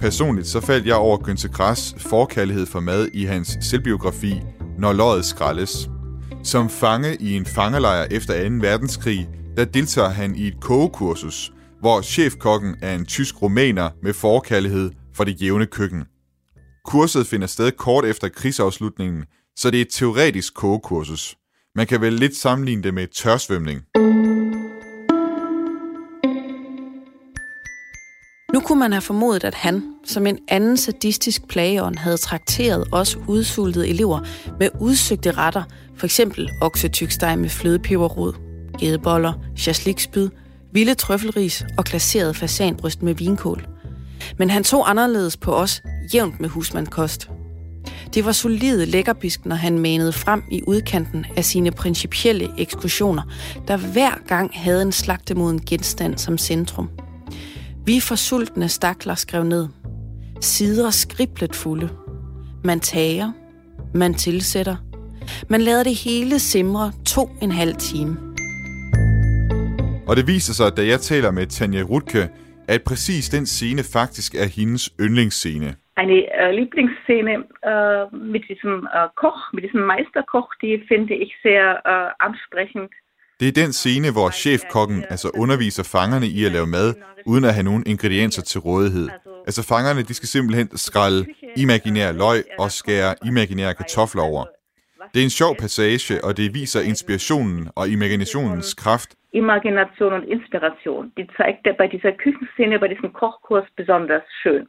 Personligt så faldt jeg over Günter Grass forkærlighed for mad i hans selvbiografi Når løjet skraldes. Som fange i en fangelejr efter 2. verdenskrig, der deltager han i et kogekursus, hvor chefkokken er en tysk rumæner med forkærlighed for det jævne køkken. Kurset finder sted kort efter krigsafslutningen, så det er et teoretisk kogekursus. Man kan vel lidt sammenligne det med tørsvømning. Nu kunne man have formodet, at han, som en anden sadistisk plageånd, havde trakteret os udsultede elever med udsøgte retter, for eksempel oksetyksteg med flødepeberrod, gedeboller, chaslikspyd, vilde trøffelris og glaseret fasanbryst med vinkål. Men han tog anderledes på os, jævnt med husmandkost. Det var solide lækkerbisk, når han manede frem i udkanten af sine principielle ekskursioner, der hver gang havde en slagtemoden genstand som centrum. Vi forsultne stakler skrev ned. Sider skriblet fulde. Man tager, man tilsætter. Man lader det hele simre to en halv time. Og det viser sig, da jeg taler med Tanja Rutke, at præcis den scene faktisk er hendes yndlingsscene. Eine äh, Lieblingsszene äh, mit diesem äh, Koch, mit diesem Meisterkoch, die finde ich sehr äh, ansprechend. Det er den scene, hvor chefkokken altså underviser fangerne i at lave mad, uden at have nogen ingredienser til rådighed. Altså fangerne, de skal simpelthen skrælle imaginær løg og skære imaginære kartofler over. Det er en sjov passage, og det viser inspirationen og imaginationens kraft. Imagination und Inspiration. Die zeigt er bei dieser Küchenszene, bei diesem Kochkurs besonders schön.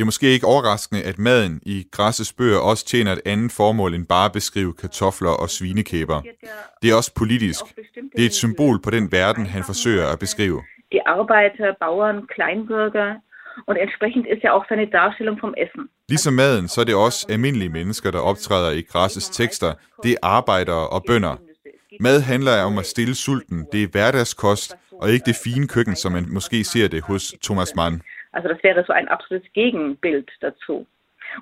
Det er måske ikke overraskende, at maden i Grasses bøger også tjener et andet formål end bare at beskrive kartofler og svinekæber. Det er også politisk. Det er et symbol på den verden, han forsøger at beskrive. Die Arbeiter, Bauern, Kleinbürger und entsprechend ist ja auch seine Darstellung vom Essen. Ligesom maden, så er det også almindelige mennesker, der optræder i Grasses tekster. Det er arbejdere og bønder. Mad handler om at stille sulten. Det er hverdagskost, og ikke det fine køkken, som man måske ser det hos Thomas Mann. Also das wäre so ein absolutes Gegenbild dazu.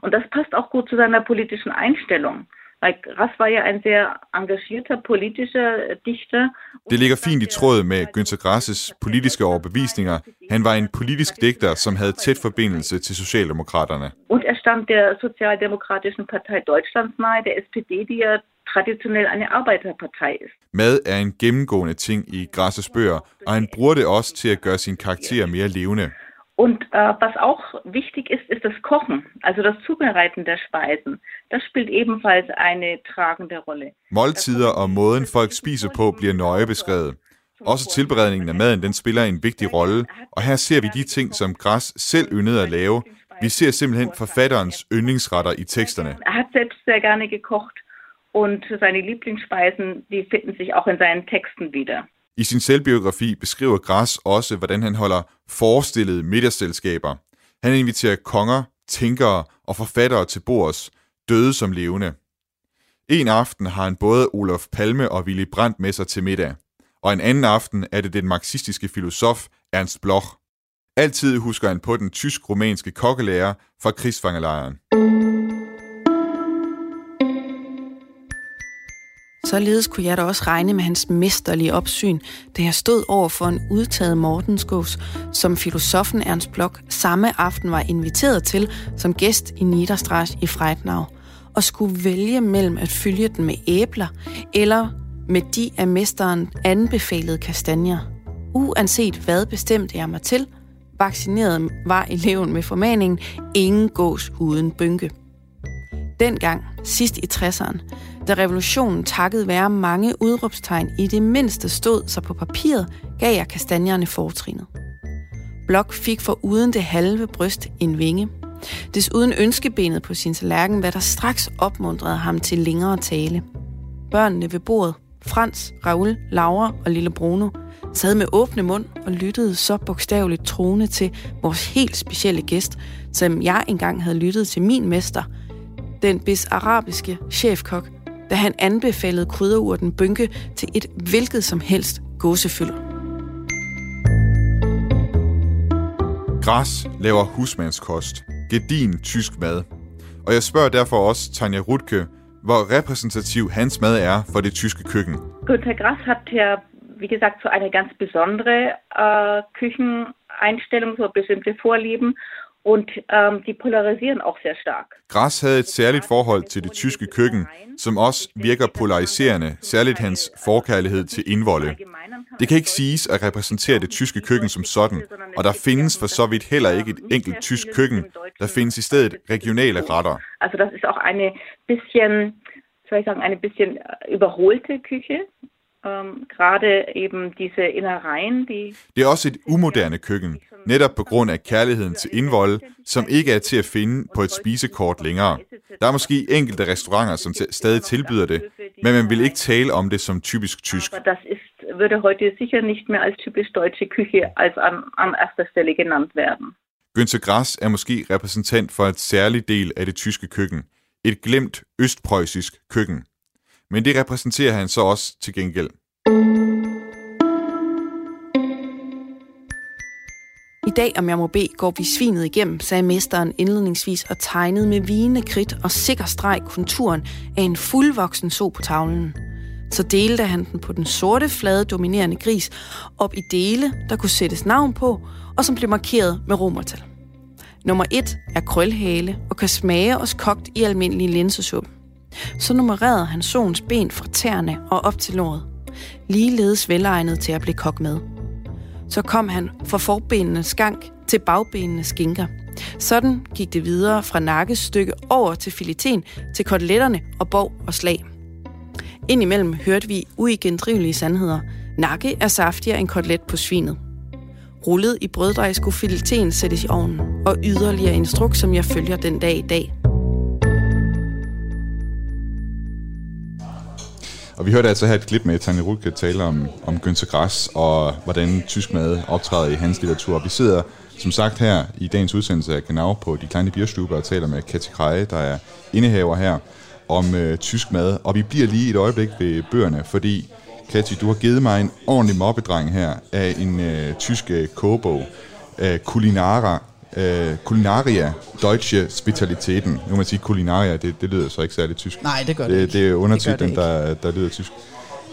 Und das passt auch gut zu seiner politischen Einstellung. Grass war ja ein sehr engagierter politischer Dichter. Det ligger fint i tråd med Günter Grasses politiske overbevisninger. Han var en politisk digter, som havde tæt forbindelse til Socialdemokraterne. Und er stand der Sozialdemokratischen Partei Deutschlands nahe, der SPD, die ja traditionell eine Arbeiterpartei ist. Mad er en gennemgående ting i Grasses bøger, og han bruger det også til at gøre sin karakter mere levende. Und äh, was auch wichtig ist, ist das Kochen, also das Zubereiten der Speisen. Das spielt ebenfalls eine tragende Rolle. Måltider og måden folk spiser på bliver nøje beskrevet. Også tilberedningen af maden, den spiller en vigtig rolle, og her ser vi de ting, som Gras selv yndede at lave. Vi ser simpelthen forfatterens yndlingsretter i teksterne. Er hat selbst sehr gerne gekocht und seine Lieblingsspeisen, die finden sich auch in seinen Texten wieder. I sin selvbiografi beskriver Græs også, hvordan han holder forestillede middagsselskaber. Han inviterer konger, tænkere og forfattere til bords, døde som levende. En aften har han både Olof Palme og Willy Brandt med sig til middag, og en anden aften er det den marxistiske filosof Ernst Bloch. Altid husker han på den tysk-rumænske kokkelærer fra krigsfangelejren. Således kunne jeg da også regne med hans mesterlige opsyn, da jeg stod over for en udtaget Mortensgås, som filosofen Ernst Bloch samme aften var inviteret til som gæst i Niederstraß i Freitnau, og skulle vælge mellem at fylde den med æbler eller med de af mesteren anbefalede kastanjer. Uanset hvad bestemte jeg mig til, vaccineret var eleven med formaningen ingen gås uden bynke. Dengang, sidst i 60'eren, da revolutionen takket være mange udråbstegn i det mindste stod sig på papiret, gav jeg kastanjerne fortrinet. Blok fik for uden det halve bryst en vinge. Desuden ønskebenet på sin tallerken, hvad der straks opmuntrede ham til længere tale. Børnene ved bordet, Frans, Raoul, Laura og lille Bruno, sad med åbne mund og lyttede så bogstaveligt troende til vores helt specielle gæst, som jeg engang havde lyttet til min mester, den bis-arabiske chefkok, da han anbefalede krydderurten bynke til et hvilket som helst gåsefyld. Gras laver husmandskost, gedin tysk mad. Og jeg spørger derfor også Tanja Rutke, hvor repræsentativ hans mad er for det tyske køkken. Günter Grass hat ja, wie gesagt, so eine ganz besondere äh, Kücheneinstellung, so bestimmte Vorlieben. Und ähm, die polarisieren auch sehr stark. Gras havde et særligt forhold til det tyske køkken, som også virker polariserende, særligt hans forkærlighed til indvolde. Det kan ikke siges at repræsentere det tyske køkken som sådan, og der findes for så vidt heller ikke et enkelt tysk køkken. Der findes i stedet regionale retter. Also das ist auch eine bisschen, soll ich sagen, eine bisschen überholte Küche. Ähm, gerade eben diese Innereien, die... Det er også et umoderne køkken, netop på grund af kærligheden til indvold, som ikke er til at finde på et spisekort længere. Der er måske enkelte restauranter, som stadig tilbyder det, men man vil ikke tale om det som typisk tysk. Das ist, würde heute sicher nicht mehr als typisch deutsche Küche als an, an erster Stelle genannt werden. Günter Grass er måske repræsentant for et særligt del af det tyske køkken. Et glemt østpreussisk køkken. Men det repræsenterer han så også til gengæld. Dag, om jeg må bede, går vi svinet igennem, sagde mesteren indledningsvis og tegnede med vigende kridt og sikker streg konturen af en fuldvoksen so på tavlen. Så delte han den på den sorte, flade, dominerende gris op i dele, der kunne sættes navn på, og som blev markeret med romertal. Nummer 1 er krølhale og kan smage os kogt i almindelig linsesuppe. Så nummererede han sons ben fra tæerne og op til låret. Ligeledes velegnet til at blive kogt med. Så kom han fra forbenene skank til bagbenene skinker. Sådan gik det videre fra nakkestykke over til fileten, til koteletterne og borg og slag. Indimellem hørte vi uigendrivelige sandheder. Nakke er saftigere end kotelet på svinet. Rullet i brøddej skulle fileten sættes i ovnen, og yderligere instruk, som jeg følger den dag i dag. Og vi hørte altså her et klip med Tanja Rutke tale om, om Günther Grass og hvordan tysk mad optræder i hans litteratur. Vi sidder som sagt her i dagens udsendelse af Genau på De Kleine Bierstube og taler med Katja Kreje, der er indehaver her, om øh, tysk mad. Og vi bliver lige et øjeblik ved bøgerne, fordi Katja, du har givet mig en ordentlig mobbedreng her af en øh, tysk øh, kogebog, øh, Kulinara, øh, kulinaria, deutsche Spezialitäten. Nu må man sige kulinaria, det, det lyder så ikke særlig tysk. Nej, det gør det, det ikke. Det er undertitlen, der, der lyder tysk.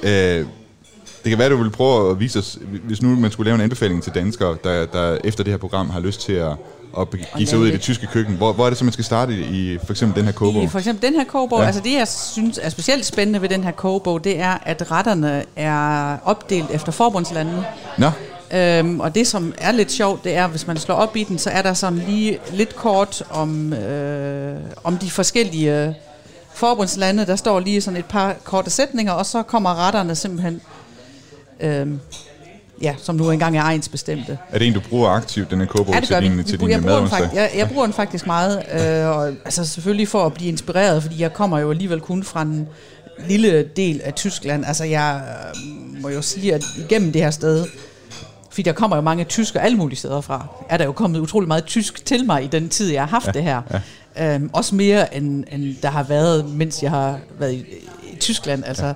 Øh, det kan være, du vil prøve at vise os, hvis nu man skulle lave en anbefaling til danskere, der, der efter det her program har lyst til at, at give sig ud i det tyske køkken. Hvor, hvor er det så, man skal starte i, for eksempel den her kogebog? I for eksempel den her kogebog, ja. altså det jeg synes er specielt spændende ved den her kogebog, det er, at retterne er opdelt efter forbundslandene. Nå, Øhm, og det, som er lidt sjovt, det er, hvis man slår op i den, så er der sådan lige lidt kort om, øh, om de forskellige øh, forbundslande. Der står lige sådan et par korte sætninger, og så kommer retterne simpelthen, øh, ja, som nu engang er egensbestemte. er det en, du bruger aktivt, den her kogebog, Ja, til, din, til jeg, bruger den faktisk, jeg, jeg bruger den faktisk meget, øh, og, altså selvfølgelig for at blive inspireret, fordi jeg kommer jo alligevel kun fra en lille del af Tyskland. Altså jeg øh, må jo sige, at igennem det her sted, fordi der kommer jo mange tyskere alle mulige steder fra, er der jo kommet utrolig meget tysk til mig i den tid, jeg har haft ja, det her. Ja. Øhm, også mere, end, end der har været, mens jeg har været i, i Tyskland. Altså, ja.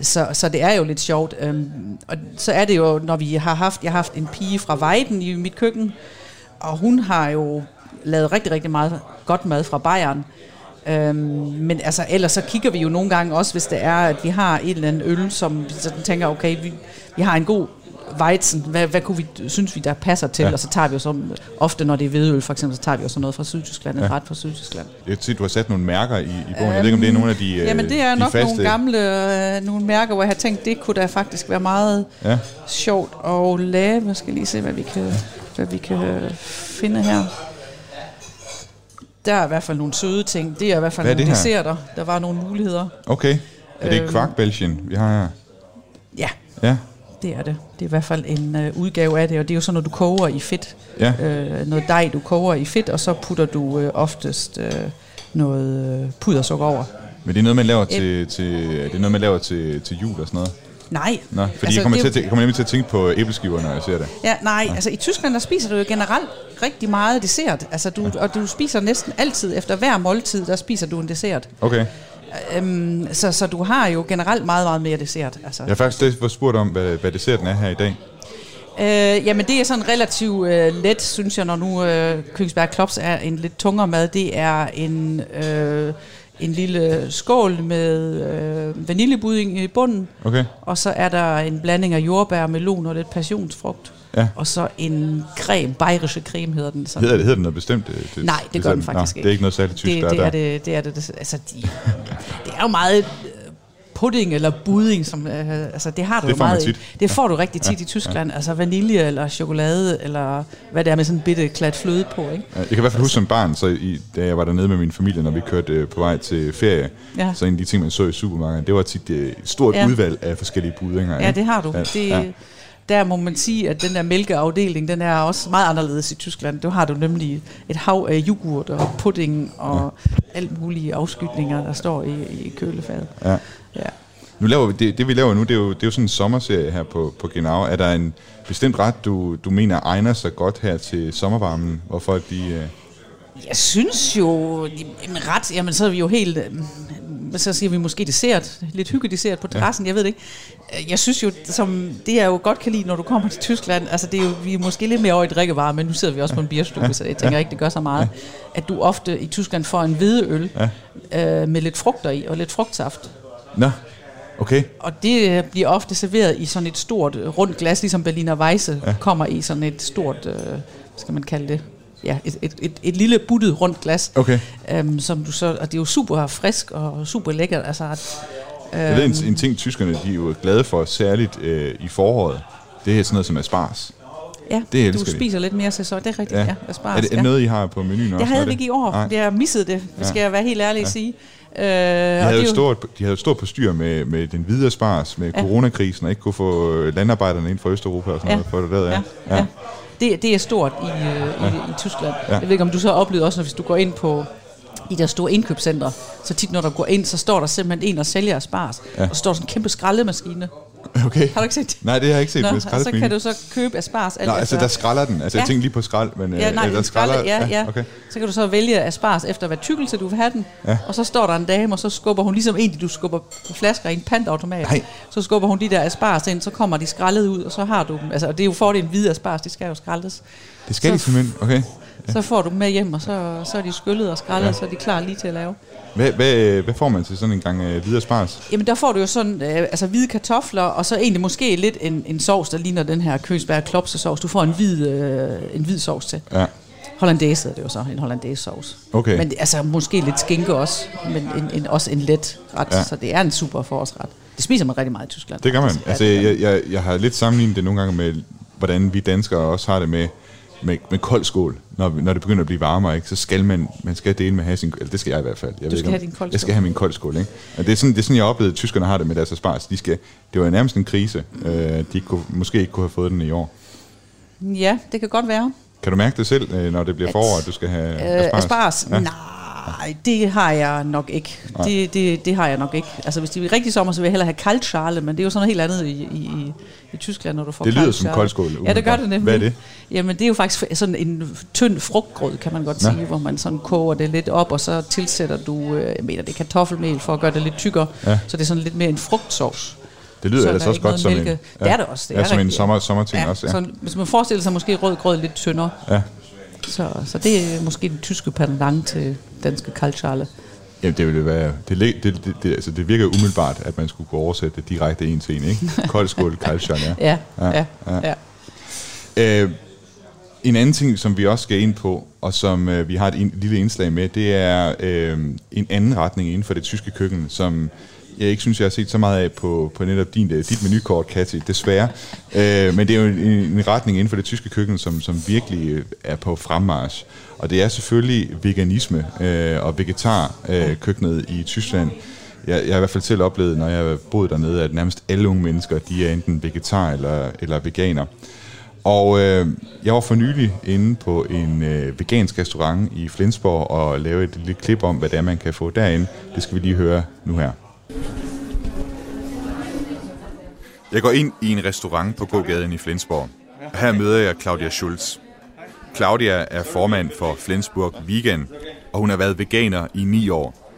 så, så det er jo lidt sjovt. Øhm, og så er det jo, når vi har haft, jeg har haft en pige fra Weiden i mit køkken, og hun har jo lavet rigtig, rigtig meget godt mad fra Bayern. Øhm, men altså, ellers så kigger vi jo nogle gange også, hvis det er, at vi har et eller andet øl, som vi sådan tænker, okay, vi, vi har en god Weizen, hvad, hvad kunne vi, synes vi, der passer til, Ja. og så tager vi jo så, ofte når det er hvedøl for eksempel, så tager vi jo sådan noget fra Sydtyskland, en Ja. ret fra Sydtyskland. Jeg se, du har sat nogle mærker i, i bogen. Jeg ved ikke, om det er nogle af de, øh, Jamen det er de nok faste... nogle gamle øh, nogle mærker, hvor jeg har tænkt, det kunne da faktisk være meget Ja. sjovt at lave. Jeg skal lige se, hvad vi kan, hvad vi kan øh, finde her. Der er i hvert fald nogle søde ting. Det er i hvert fald Hvad nogle desserter. Der var nogle muligheder. Okay. Er det Øhm. kvarkbælgen, vi har her? Ja, Ja. Det er det. Det er i hvert fald en øh, udgave af det, og det er jo sådan, når du koger i fedt. Ja. Øh, noget dej, du koger i fedt, og så putter du øh, oftest øh, noget øh, pudersukker over. Men det er noget, man laver til, til, det er noget, man laver til, til jul og sådan noget? Nej. Nå, fordi altså, jeg, kommer det til jeg kommer nemlig til at tænke på æbleskiver, når jeg ser det. Ja, nej, altså i Tyskland, der spiser du jo generelt rigtig meget dessert. Altså, du, og du spiser næsten altid, efter hver måltid, der spiser du en dessert. Okay. Øhm, så, så du har jo generelt meget, meget mere dessert. Altså. Jeg har faktisk lidt spurgt om, hvad, hvad desserten er her i dag. Øh, jamen det er sådan relativt øh, let, synes jeg, når nu øh, Køngsberg Klops er en lidt tungere mad. Det er en, øh, en lille skål med øh, vaniljebudding i bunden. Okay. Og så er der en blanding af jordbær, melon og lidt passionsfrugt. Ja. Og så en creme, bayerische creme hedder den. Sådan. Hedder det, hedder det noget bestemt? øh, Det, Nej, det gør den faktisk ikke. det er ikke noget særligt tysk, det, der det er er der. det, det er det. det altså, de, det er jo meget øh, pudding eller budding, som, øh, altså det har du Det jo meget tit. i. Det får du rigtig tit Ja, i Tyskland, altså vanilje eller chokolade, eller hvad det er med sådan en bitte klat fløde på, ikke? Ja, Jeg kan i hvert fald huske som barn, så i, da jeg var dernede med min familie, når vi kørte øh, på vej til ferie, Ja. så en af de ting, man så i supermarkedet, det var tit øh, et stort Ja. udvalg af forskellige buddinger. Ja, ikke? det har du. Ja, Det, ja. Der må man sige, at den der mælkeafdeling, den er også meget anderledes i Tyskland. Du har du nemlig et hav af yoghurt og pudding og ja. alt mulige afskytninger, der står i, i kølefadet. Ja. Ja. Nu laver vi, det, det vi laver nu, det er, jo, det er jo sådan en sommerserie her på, på Genau. Er der en bestemt ret, du, du mener egner sig godt her til sommervarmen, hvor folk de... Øh, Jeg synes jo, en ret, jamen så er vi jo helt, øh, så siger vi måske dessert, lidt hyggedessert på terrassen, ja. jeg ved det ikke. Øh, Jeg synes jo, som det jeg jo godt kan lide, når du kommer til Tyskland, altså det er jo, vi er måske lidt mere over i drikkevarer, men nu sidder vi også på en bierstue, Ja. så jeg tænker Ja. ikke, det gør så meget. At du ofte i Tyskland får en hvedeøl øh, med lidt frugter i, og lidt frugtsaft. Nå, okay. Og det bliver ofte serveret i sådan et stort øh, rundt glas, ligesom Berliner Weisse ja. kommer i sådan et stort, øh, hvad skal man kalde det, ja, et, et, et, et lille buttet rundt glas, Okay. øhm, som du så, og det er jo super frisk og super lækkert. Altså, at, Jeg ved, en, øhm, en ting, tyskerne de er jo glade for, særligt øh, i foråret, det er sådan noget som asparges. ja, det elsker du de. spiser lidt mere sæson, det er rigtigt, ja. ja asparges, er det er ja. noget, I har på menuen også? Det havde vi ikke i år, Nej. jeg har misset det, Ja. skal jeg være helt ærlig at Ja. sige. Øh, De havde, det jo stort, de havde jo stort på styr med, med den hvide asparges, med Ja. coronakrisen, og ikke kunne få øh, landarbejderne ind fra Østeuropa og sådan Ja. noget, for det lavet, ja. Ja, ja. Det, det er stort i, øh, i, i Tyskland. Ja. Jeg ved ikke, om du så har oplevet også, når hvis du går ind på i der store indkøbscentre, så tit når du går ind, så står der simpelthen en og sælger asparges, Ja. ja. og så står sådan en kæmpe skraldemaskine. Okay. Har du ikke set det? Nej, det har jeg ikke set Nå, så kan du så købe asparges alt Nå, altså der skralder den. Altså jeg Ja. tænkte lige på skrald, men Ja, øh, nej, der den skralder, ja, ja. okay. Så kan du så vælge asparges efter, hvad tykkelse du vil have den. Ja. Og så står der en dame, og så skubber hun, ligesom en, du skubber flasker i en pantautomat. Nej. Så skubber hun de der asparges ind, så kommer de skrællet ud, og så har du dem. Altså, og det er jo fordelen hvide asparges, de skal jo skraldes. Det skal så, de simpelthen, okay. Så får du dem med hjem, og så, så er de skyllet og skrællet, ja. så er de klar lige til at lave. Hvad, hvad, hvad får man til sådan en gang øh, videre spars? Jamen der får du jo sådan, øh, altså hvide kartofler, og så egentlig måske lidt en, en sovs, der ligner den her køsbær klopsesovs. Du får en hvid, øh, en hvid sovs til. Ja. Hollandaise er det jo så, en hollandaise sovs. Okay. Men altså måske lidt skinke også, men en, en, også en let ret, Ja. ja. så det er en super forårsret. Det spiser man rigtig meget i Tyskland. Det gør man. Ja, Altså, det gør jeg, jeg, jeg har lidt sammenlignet det nogle gange med, hvordan vi danskere også har det med, med, med kold skål. Når, når det begynder at blive varmere, ikke, så skal man, man skal dele med at have sin... Eller det skal jeg i hvert fald. Jeg Du skal ikke, om- have din kold Jeg skal have min kold skål. Ikke? Og det, er sådan, det er sådan, jeg oplevede, at tyskerne har det med deres spars. De skal, det var nærmest en krise. Øh, de kunne, måske ikke kunne have fået den i år. Ja, det kan godt være. Kan du mærke det selv, øh, når det bliver forår, at du skal have Øh, asparges? asparges? Ja. Nej, det har jeg nok ikke. Nej. Det, det, det har jeg nok ikke. Altså hvis det er rigtig sommer, så vil jeg hellere have kaltschale, men det er jo sådan noget helt andet i, i, i, Tyskland, når du får Det lyder som koldskål, Ja, det gør det nemlig. Hvad er det? Jamen det er jo faktisk sådan en tynd frugtgrød, kan man godt Nå. sige, hvor man sådan koger det lidt op, og så tilsætter du, øh, jeg mener det er kartoffelmel for at gøre det lidt tykkere, Ja. så det er sådan lidt mere en frugtsovs. Det lyder Så ellers er også godt som en... mælke. Det er det også, det ja, er som en rigtigt. sommer, sommerting Ja, også. Ja. så hvis man forestiller sig måske rød grød lidt tyndere, ja. Så, så det er måske den tyske pendant til danske kaltschale. Jamen, det ville være... Det, det, det, det, altså, det virker umiddelbart, at man skulle kunne oversætte det direkte en til en, ikke? Kold skål, kaldsjøn, ja. Ja, ja, ja. Øh, en anden ting, som vi også skal ind på, og som øh, vi har et in, lille indslag med, det er øh, en anden retning inden for det tyske køkken, som jeg ikke synes, jeg har set så meget af på, på netop din, øh, dit menukort, Katty, desværre. Øh, men det er jo en, en retning inden for det tyske køkken, som, som virkelig øh, er på fremmarsch. Og det er selvfølgelig veganisme øh, og vegetarkøkkenet øh, køkkenet i Tyskland. Jeg, jeg har i hvert fald selv oplevet, når jeg har boet dernede, at nærmest alle unge mennesker, de er enten vegetar eller, eller veganer. Og øh, jeg var for nylig inde på en øh, vegansk restaurant i Flensborg og lave et lille klip om, hvad det er, man kan få derinde. Det skal vi lige høre nu her. Jeg går ind i en restaurant på gågaden i Flensborg. Her møder jeg Claudia Schulz. Claudia er formand for Flensburg Vegan, og hun har været veganer i ni år.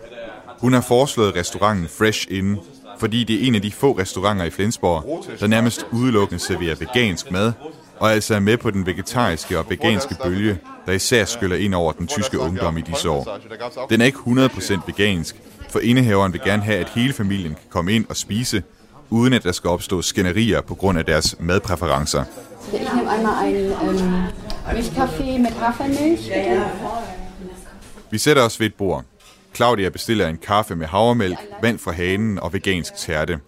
Hun har foreslået restauranten Fresh Inn, fordi det er en af de få restauranter i Flensborg, der nærmest udelukkende serverer vegansk mad, og altså er med på den vegetariske og veganske bølge, der især skyller ind over den tyske ungdom i disse år. Den er ikke 100% vegansk, for indehaveren vil gerne have, at hele familien kan komme ind og spise, uden at der skal opstå skænderier på grund af deres madpræferencer. Ich nehme einmal einen ähm, Milchkaffee mit Hafermilch, bitte. Vi sætter os ved et bord. Claudia bestiller en kaffe med havremælk, vand fra hanen og vegansk tærte.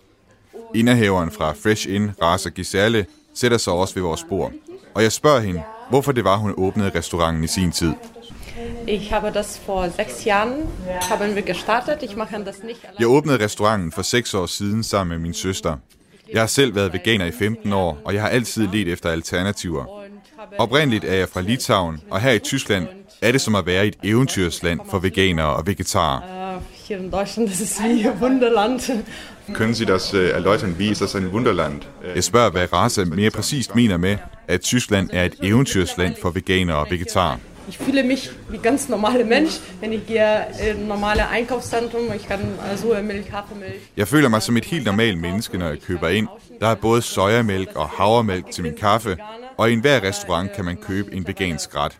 Indehaveren fra Fresh Inn, Rasa Giselle, sætter sig også ved vores bord. Og jeg spørger hende, hvorfor det var, hun åbnede restauranten i sin tid. Ich habe das vor sechs Jahren haben wir gestartet. Ich mache das nicht allein. Jeg åbnede restauranten for seks år siden sammen med min søster. Jeg har selv været veganer i 15 år, og jeg har altid let efter alternativer. Oprindeligt er jeg fra Litauen, og her i Tyskland er det som at være i et eventyrsland for veganere og vegetarer. Äh, Hier in Deutschland das ist wie Wunderland. Können Sie das äh, erläutern? Wie ist das ein Wunderland? Jeg spørger, hvad Rasa mere præcist mener med, at Tyskland er et eventyrsland for veganere og vegetarer. Ich fühle mich wie ganz normale Mensch, wenn ich gehe in normale Einkaufszentrum. Ich kann äh, Sojamilch, Hafermilch. Jeg føler mig som et helt normalt menneske, når jeg køber ind. Der er både sojamælk og havremælk til min kaffe, og i enhver restaurant kan man købe en vegansk ret.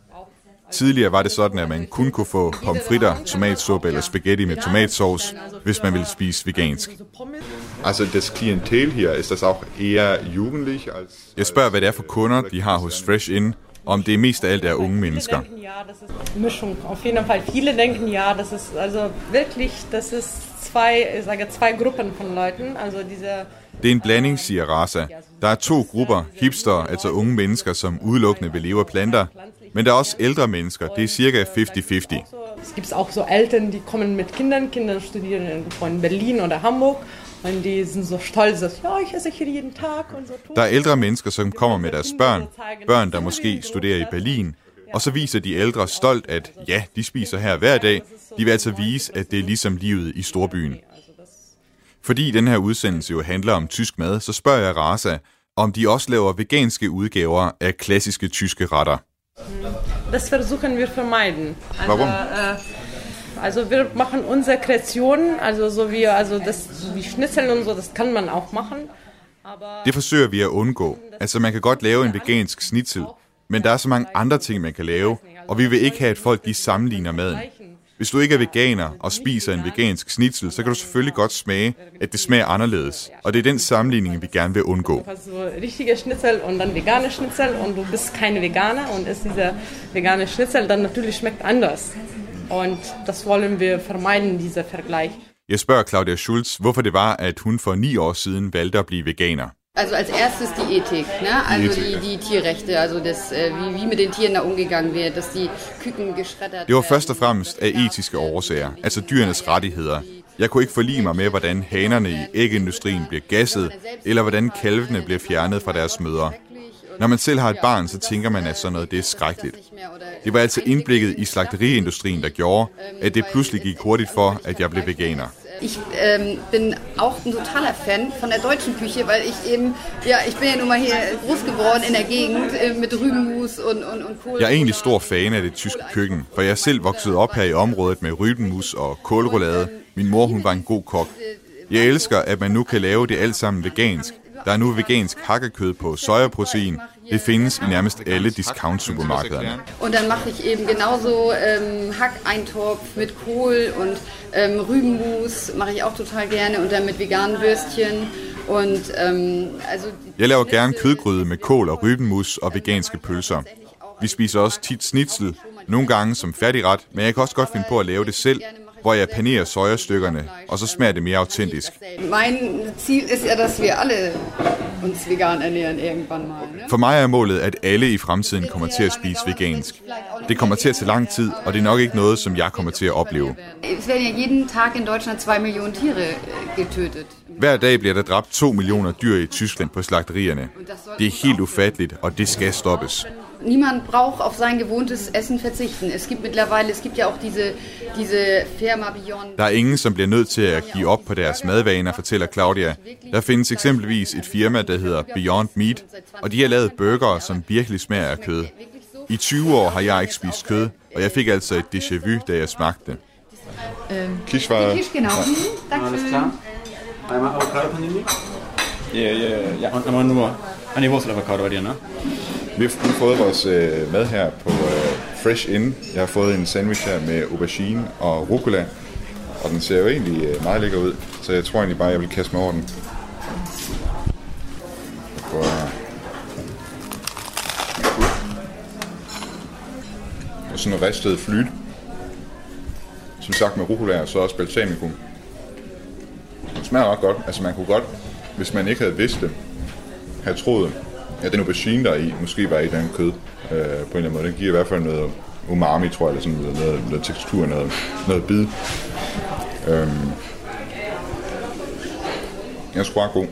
Tidligere var det sådan, at man kun kunne få pomfritter, tomatsuppe eller spaghetti med tomatsauce, hvis man ville spise vegansk. Also das Klientel hier, ist das auch eher jugendlich als... Jeg spørger, hvad det er for kunder, de har hos Fresh Inn, om det mest af alt er unge mennesker. Mischung. Auf jeden Fall. Viele denken, ja, das ist also wirklich, das ist zwei, ich sage zwei Gruppen von Leuten. Also diese Det er en blanding, siger Rasa. Der er to grupper, hipster, altså unge mennesker, som udelukkende vil leve af planter. Men der er også ældre mennesker, det er cirka 50-50. Es gibt auch so Eltern, die kommen mit Kindern. Kinder studieren in Berlin oder Hamburg. Und die sind so stolz, dass ja, ich esse hier jeden Tag und so. Der er ældre mennesker, som kommer med deres børn, børn, der måske studerer i Berlin, og så viser de ældre stolt, at ja, de spiser her hver dag. De vil altså vise, at det er ligesom livet i storbyen. Fordi den her udsendelse jo handler om tysk mad, så spørger jeg Rasa, om de også laver veganske udgaver af klassiske tyske retter. Das versuchen wir vermeiden. Warum? Also wir machen unsere Kreationen, also so wie also das wie Schnitzeln und so, das kann man auch machen. Det forsøger vi at undgå. Altså man kan godt lave en vegansk snitsel, men der er så mange andre ting, man kan lave. Og vi vil ikke have, at folk de sammenligner maden. Hvis du ikke er veganer og spiser en vegansk schnitzel, så kan du selvfølgelig godt smage, at det smager anderledes. Og det er den sammenligning, vi gerne vil undgå. Richtige Schnitzel und dann vegane Schnitzel und du bist keine Veganer und isst dieser vegane Schnitzel, dann natürlich schmeckt anders. Und das wollen wir vermeiden, dieser Vergleich. Jeg spørger Claudia Schulz, hvorfor det var, at hun for ni år siden valgte at blive veganer. Also als erstes die Ethik, ne? also die, die Tierrechte, also das, äh, wie, wie mit den Tieren da umgegangen wird, dass die Küken geschreddert Det var først og fremmest af etiske årsager, altså dyrenes rettigheder. Jeg kunne ikke forlige mig med, hvordan hanerne i ægindustrien bliver gasset, eller hvordan kalvene bliver fjernet fra deres mødre. Når man selv har et barn, så tænker man, at sådan noget det er skrækkeligt. Det var altså indblikket i slagteriindustrien, der gjorde, at det pludselig gik hurtigt for, at jeg blev veganer. Ich ähm, bin auch ein totaler Fan von der deutschen Küche, weil ich eben, ja, ich bin ja nun mal hier groß geworden in der Gegend äh, mit Rübenmus und, und, und Kohl. Jeg er egentlig stor fan af det tyske køkken, for jeg er selv vokset op her i området med rybenmus og kålroulade. Min mor, hun var en god kok. Jeg elsker, at man nu kan lave det alt sammen vegansk. Der er nu vegansk hakkekød på sojaprotein. Det findes i nærmest alle discount-supermarkederne. Und dann mache ich eben genauso ähm, Hackeintopf mit Kohl und ähm, Rübenmus mache ich auch total gerne und dann mit veganen Würstchen. Und ähm, also Jeg laver gerne kødgryde med kål og rybenmus og veganske pølser. Vi spiser også tit snitsel, nogle gange som færdigret, men jeg kan også godt finde på at lave det selv, hvor jeg panerer sojastykkerne, og så smager det mere autentisk. mein Ziel ist ja, dass wir alle uns vegan ernähren irgendwann mal. Ne? For mig er målet, at alle i fremtiden kommer til at spise vegansk. Det kommer til at tage lang tid, og det er nok ikke noget, som jeg kommer til at opleve. Es werden ja jeden Tag in Deutschland zwei Millionen Tiere äh, getötet. Hver dag bliver der dræbt 2 millioner dyr i Tyskland på slagterierne. Det er helt ufatteligt, og det skal stoppes. Niemand braucht auf sein gewohntes Essen verzichten. Es gibt mittlerweile, es gibt ja auch diese, diese Firma Beyond. Der er ingen, som bliver nødt til at give op på deres madvaner, fortæller Claudia. Der findes eksempelvis et firma, der hedder Beyond Meat, og de har lavet burgere, som virkelig smager af kød. I 20 år har jeg ikke spist kød, og jeg fik altså et déjà vu, da jeg smagte det. Kischweiler. Kisch, genau. Mhm, danke Alles klar. Einmal Avocado Panini? Ja, ja, ja. Und einmal nur an die Wurstelavocado bei dir, ne? Vi har fået vores øh, mad her på øh, Fresh Inn. Jeg har fået en sandwich her med aubergine og rucola, og den ser jo egentlig øh, meget lækker ud, så jeg tror egentlig bare, jeg vil kaste mig over den. Jeg prøver... Og sådan noget ristet flyt. Som sagt med rucola og så også balsamico. Det smager ret godt. Altså man kunne godt, hvis man ikke havde vidst det, have troet, ja, den aubergine, der er i, måske var i den kød øh, på en eller anden måde. Den giver i hvert fald noget umami, tror jeg, eller sådan noget, noget, noget tekstur, noget, noget bid. Øhm. Jeg er sgu ret god.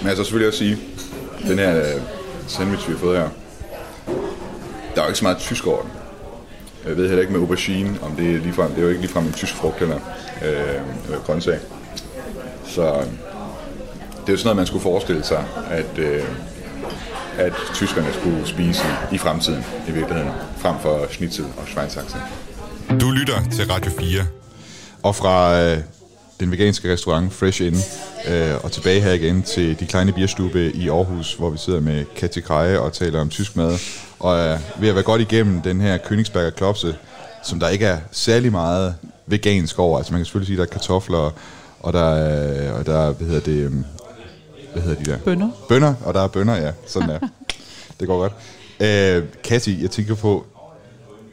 Men altså selvfølgelig også sige, den her øh, sandwich, vi har fået her, der er jo ikke så meget tysk over den. Jeg ved heller ikke med aubergine, om det er ligefrem, det er jo ikke ligefrem en tysk frugt eller øh, grøntsag. Så øhm det er jo sådan noget, man skulle forestille sig, at, øh, at tyskerne skulle spise i, fremtiden i virkeligheden, frem for schnitzel og schweinsachse. Du lytter til Radio 4. Og fra øh, den veganske restaurant Fresh Inn øh, og tilbage her igen til de kleine bierstube i Aarhus, hvor vi sidder med Katja Kreje og taler om tysk mad. Og er ved at være godt igennem den her Königsberger Klopse, som der ikke er særlig meget vegansk over. Altså man kan selvfølgelig sige, at der er kartofler, og der er, og der er hvad hedder det, øhm, hvad hedder de der? Bønner. Bønner, og der er bønner, ja. Sådan er. det går godt. Øh, Katja, jeg tænker på,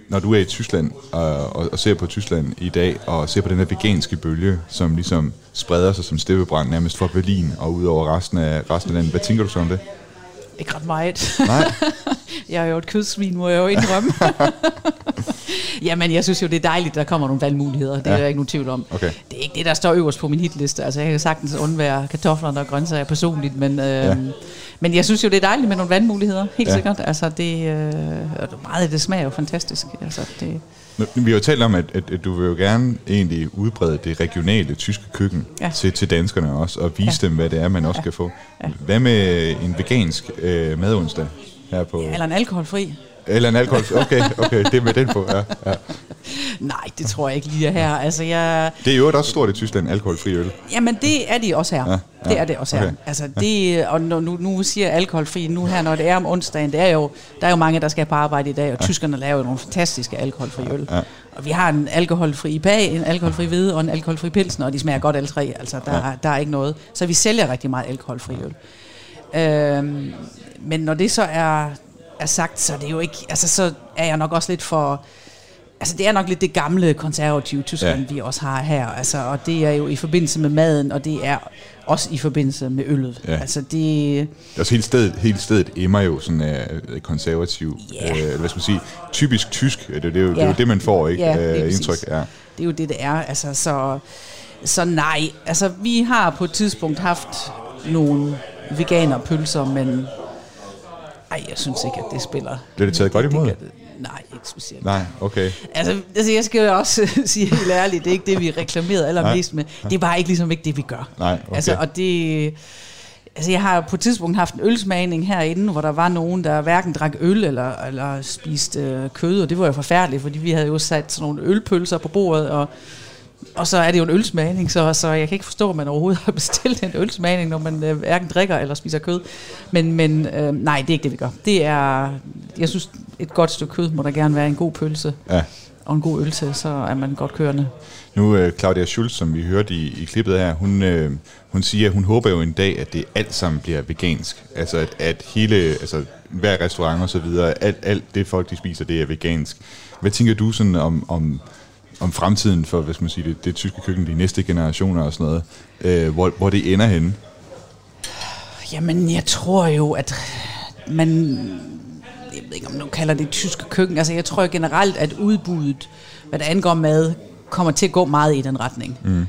når du er i Tyskland og, og, og ser på Tyskland i dag, og ser på den her veganske bølge, som ligesom spreder sig som steppebrand nærmest fra Berlin og ud over resten af, resten af landet. Hvad tænker du så om det? Ikke ret meget. Nej. jeg er jo et kødsvin, må jeg jo indrømme. Jamen, jeg synes jo, det er dejligt, der kommer nogle valgmuligheder. Det er Ja. der ikke nogen tvivl om. Okay. Det er ikke det, der står øverst på min hitliste. Altså, jeg kan sagtens undvære kartoflerne og grøntsager personligt, men, øh, Ja. men jeg synes jo, det er dejligt med nogle valgmuligheder. Helt Ja. ja. sikkert. Altså, det, øh, meget af det smager jo fantastisk. Altså, det, Nu, Vi har jo talt om, at, at, at du vil jo gerne egentlig udbrede det regionale tyske køkken Ja. til, til danskerne også, og vise Ja. dem, hvad det er, man også Ja. kan få. Hvad med en vegansk øh, madonsdag her på... eller en alkoholfri. Eller en alkohol. Okay, okay, det er med den på. Ja, ja. Nej, det tror jeg ikke lige her. Altså, jeg... Det er jo også stort i Tyskland, alkoholfri øl. Jamen, det er de også her. Ja, Ja, ja, det er det også her. okay. Altså, det, og nu, nu, siger jeg alkoholfri nu her, når det er om onsdagen, det er jo, der er jo mange, der skal på arbejde i dag, og Ja. tyskerne laver jo nogle fantastiske alkoholfri øl. Ja. Og vi har en alkoholfri IPA, en alkoholfri hvide og en alkoholfri pilsen, og de smager godt alle tre. Altså, der, Ja. ja. der er ikke noget. Så vi sælger rigtig meget alkoholfri øl. Øhm, men når det så er, er sagt, så er det jo ikke, altså så er jeg nok også lidt for, altså det er nok lidt det gamle konservative Tyskland, Ja. ja. vi også har her, altså, og det er jo i forbindelse med maden, og det er også i forbindelse med øllet. Ja. Altså det, Altså hele stedet, hele stedet emmer jo sådan uh, konservativ, Ja. øh, hvad skal man sige, typisk tysk. Det, det, er jo, det er Ja. jo det, man får, ikke? Ja, præcis. indtryk. Ja. det er jo det, det er. Altså, så, så nej, altså vi har på et tidspunkt haft nogle veganerpølser, men ej, jeg synes ikke, at det spiller. Bliver det taget godt imod? Det, nej, ikke specielt. Nej, okay. Altså, altså, jeg skal jo også sige helt ærligt, det er ikke det, vi reklamerede allermest Nej. med. Det er bare ikke ligesom ikke det, vi gør. Nej, okay. Altså, og det... Altså, jeg har på et tidspunkt haft en ølsmagning herinde, hvor der var nogen, der hverken drak øl eller, eller spiste øh, kød, og det var jo forfærdeligt, fordi vi havde jo sat sådan nogle ølpølser på bordet, og, og så er det jo en ølsmagning, så, så jeg kan ikke forstå, at man overhovedet har bestilt en ølsmagning, når man øh, hverken drikker eller spiser kød. Men, men øh, nej, det er ikke det, vi gør. Det er, jeg synes, et godt stykke kød må der gerne være en god pølse Ja. og en god øl til, så er man godt kørende. Nu øh, Claudia Schulz, som vi hørte i, i klippet her, hun, øh, hun siger, at hun håber jo en dag, at det alt sammen bliver vegansk. Altså at, at hele, altså hver restaurant og så videre, alt, alt det folk de spiser, det er vegansk. Hvad tænker du sådan om, om, om fremtiden for, skal man sige, det, det tyske køkken, de næste generationer og sådan noget, øh, hvor, hvor det ender henne? Jamen, jeg tror jo, at man... Jeg ved ikke, om man kalder det tyske køkken. Altså, jeg tror jo generelt, at udbuddet, hvad der angår mad, kommer til at gå meget i den retning. Mm.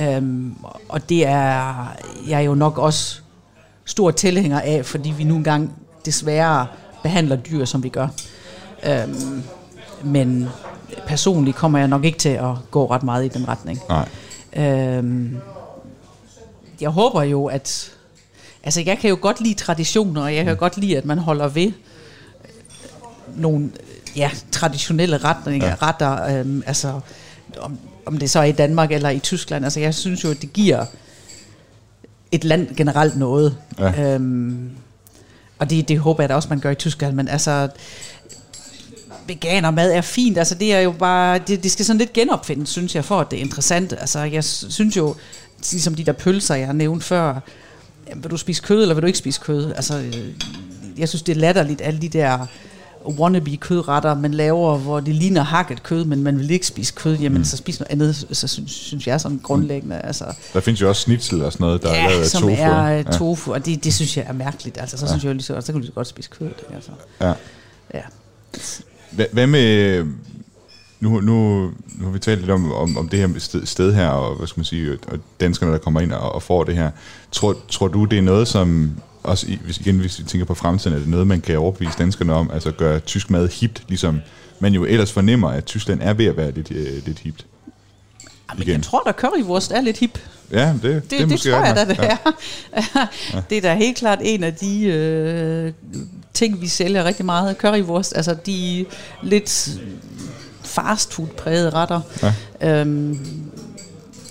Øhm, og det er jeg er jo nok også stor tilhænger af, fordi vi nu engang desværre behandler dyr, som vi gør. Øhm, men personligt kommer jeg nok ikke til at gå ret meget i den retning. Nej. Øhm, jeg håber jo, at... Altså, jeg kan jo godt lide traditioner, og jeg kan godt lide, at man holder ved nogle ja, traditionelle retninger, ja. retter, øhm, altså om, om det så er i Danmark eller i Tyskland. Altså, jeg synes jo, at det giver et land generelt noget. Ja. Øhm, og det, det håber jeg da også, man gør i Tyskland, men altså, veganermad er fint, altså det er jo bare, det, det skal sådan lidt genopfindes, synes jeg, for at det er interessant. Altså jeg synes jo, ligesom de der pølser, jeg har nævnt før, jamen, vil du spise kød, eller vil du ikke spise kød? Altså, øh, jeg synes, det er latterligt, alle de der wannabe kødretter, man laver, hvor det ligner hakket kød, men man vil ikke spise kød, jamen Mm. så spis noget andet, så synes, synes jeg sådan grundlæggende. Altså, Der findes jo også schnitzel og sådan noget, der er lavet ja, af som tofu. er Ja. tofu, og det, det synes jeg er mærkeligt. Altså, så Ja. ja. synes jeg jo lige så, så kan du lige så godt spise kød. Altså. Ja. Ja. Hvad, med... Nu, nu, nu har vi talt lidt om, om, om det her sted, sted her, og hvad skal man sige, og danskerne, der kommer ind og, og får det her. Tror, tror du, det er noget, som, også hvis, igen, hvis vi tænker på fremtiden, er det noget, man kan overbevise danskerne om, altså gøre tysk mad hipt, ligesom man jo ellers fornemmer, at Tyskland er ved at være lidt, øh, lidt hipt? Men jeg tror da, currywurst er lidt hip. Ja, det, det, Det, det, er måske tror jeg da, det nok. er. Ja. det er da helt klart en af de øh, ting, vi sælger rigtig meget. Currywurst, altså de lidt fastfood-prægede retter. Ja. Øhm,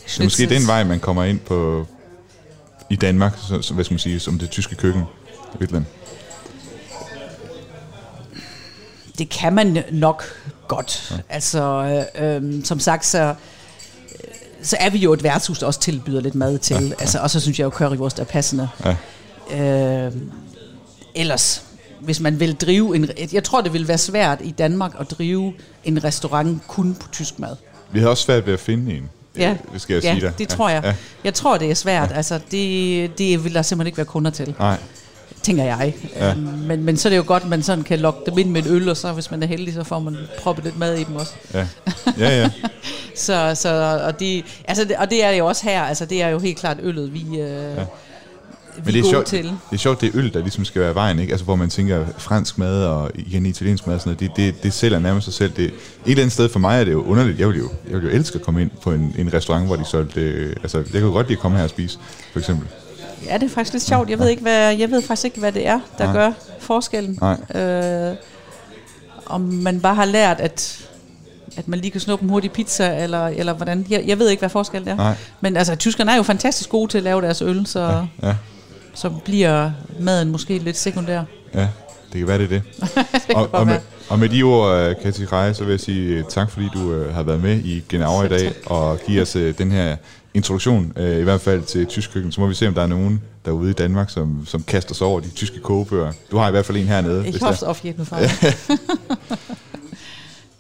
Så måske det er en vej, man kommer ind på i Danmark, så, så, hvad skal man sige, som det tyske køkken. Virkelig. det kan man nok godt. Ja. Altså, øh, øh, som sagt, så, så er vi jo et værtshus, der også tilbyder lidt mad til. Ja. Altså, og så synes jeg jo, currywurst er passende. Ja. Øh, ellers, hvis man vil drive en... Jeg tror, det vil være svært i Danmark at drive en restaurant kun på tysk mad. Vi havde også svært ved at finde en. Ja, Det skal jeg ja sige dig. det tror jeg. Ja. Jeg tror, det er svært. Ja. Altså, det, det vil der simpelthen ikke være kunder til. Nej. Tænker jeg. Ja. Øhm, Men, men så er det jo godt, at man sådan kan lokke dem ind med et øl, og så hvis man er heldig, så får man proppet lidt mad i dem også. Ja, ja. ja. så, så, og, det, altså, og det er jo også her, altså det er jo helt klart øllet, vi, øh, ja. vi Men det er, gode sjovt, til. det er sjovt, det er øl, der ligesom skal være vejen, ikke? Altså, hvor man tænker fransk mad og igen italiensk mad og sådan noget, det, det, det sælger nærmest sig selv. Det, et eller andet sted for mig er det jo underligt. Jeg vil jo, jeg vil jo elske at komme ind på en, en restaurant, hvor de solgte... øh, Altså, jeg kan jo godt lide at komme her og spise, for eksempel. Ja, det er faktisk lidt sjovt. Jeg ved, ikke, hvad, jeg ved faktisk ikke, hvad det er, der Nej. gør forskellen. Nej. Øh, om man bare har lært, at at man lige kan snuppe en hurtig pizza, eller, eller hvordan. Jeg, jeg ved ikke, hvad forskellen er. Nej. Men altså, tyskerne er jo fantastisk gode til at lave deres øl, så, Ja, ja. så bliver maden måske lidt sekundær. Ja, det kan være, det er det. kan og, og, med, og med de ord, øh, Katja Kreje, så vil jeg sige øh, tak, fordi du øh, har været med i Genau i dag, og give os øh, den her introduktion, øh, i hvert fald til tysk køkken. Så må vi se, om der er nogen derude i Danmark, som, som kaster sig over de tyske kogebøger. Du har i hvert fald en hernede. Hvis hoffe der- auf jeden Fall.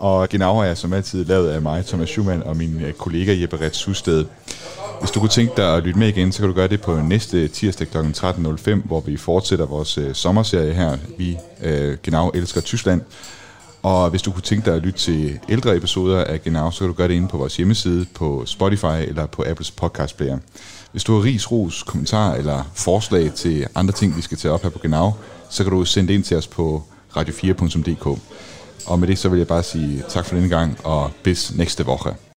Og Genau er som altid lavet af mig, Thomas Schumann, og min øh, kollega Jeppe Rets Susted. Hvis du kunne tænke dig at lytte med igen, så kan du gøre det på næste tirsdag kl. 13.05, hvor vi fortsætter vores øh, sommerserie her. Vi øh, Genau elsker Tyskland. Og hvis du kunne tænke dig at lytte til ældre episoder af Genau, så kan du gøre det inde på vores hjemmeside, på Spotify eller på Apples podcast player. Hvis du har ris, ros, kommentarer eller forslag til andre ting, vi skal tage op her på Genau, så kan du sende det ind til os på radio4.dk. Og med det så vil jeg bare sige tak for denne gang, og bis næste woche.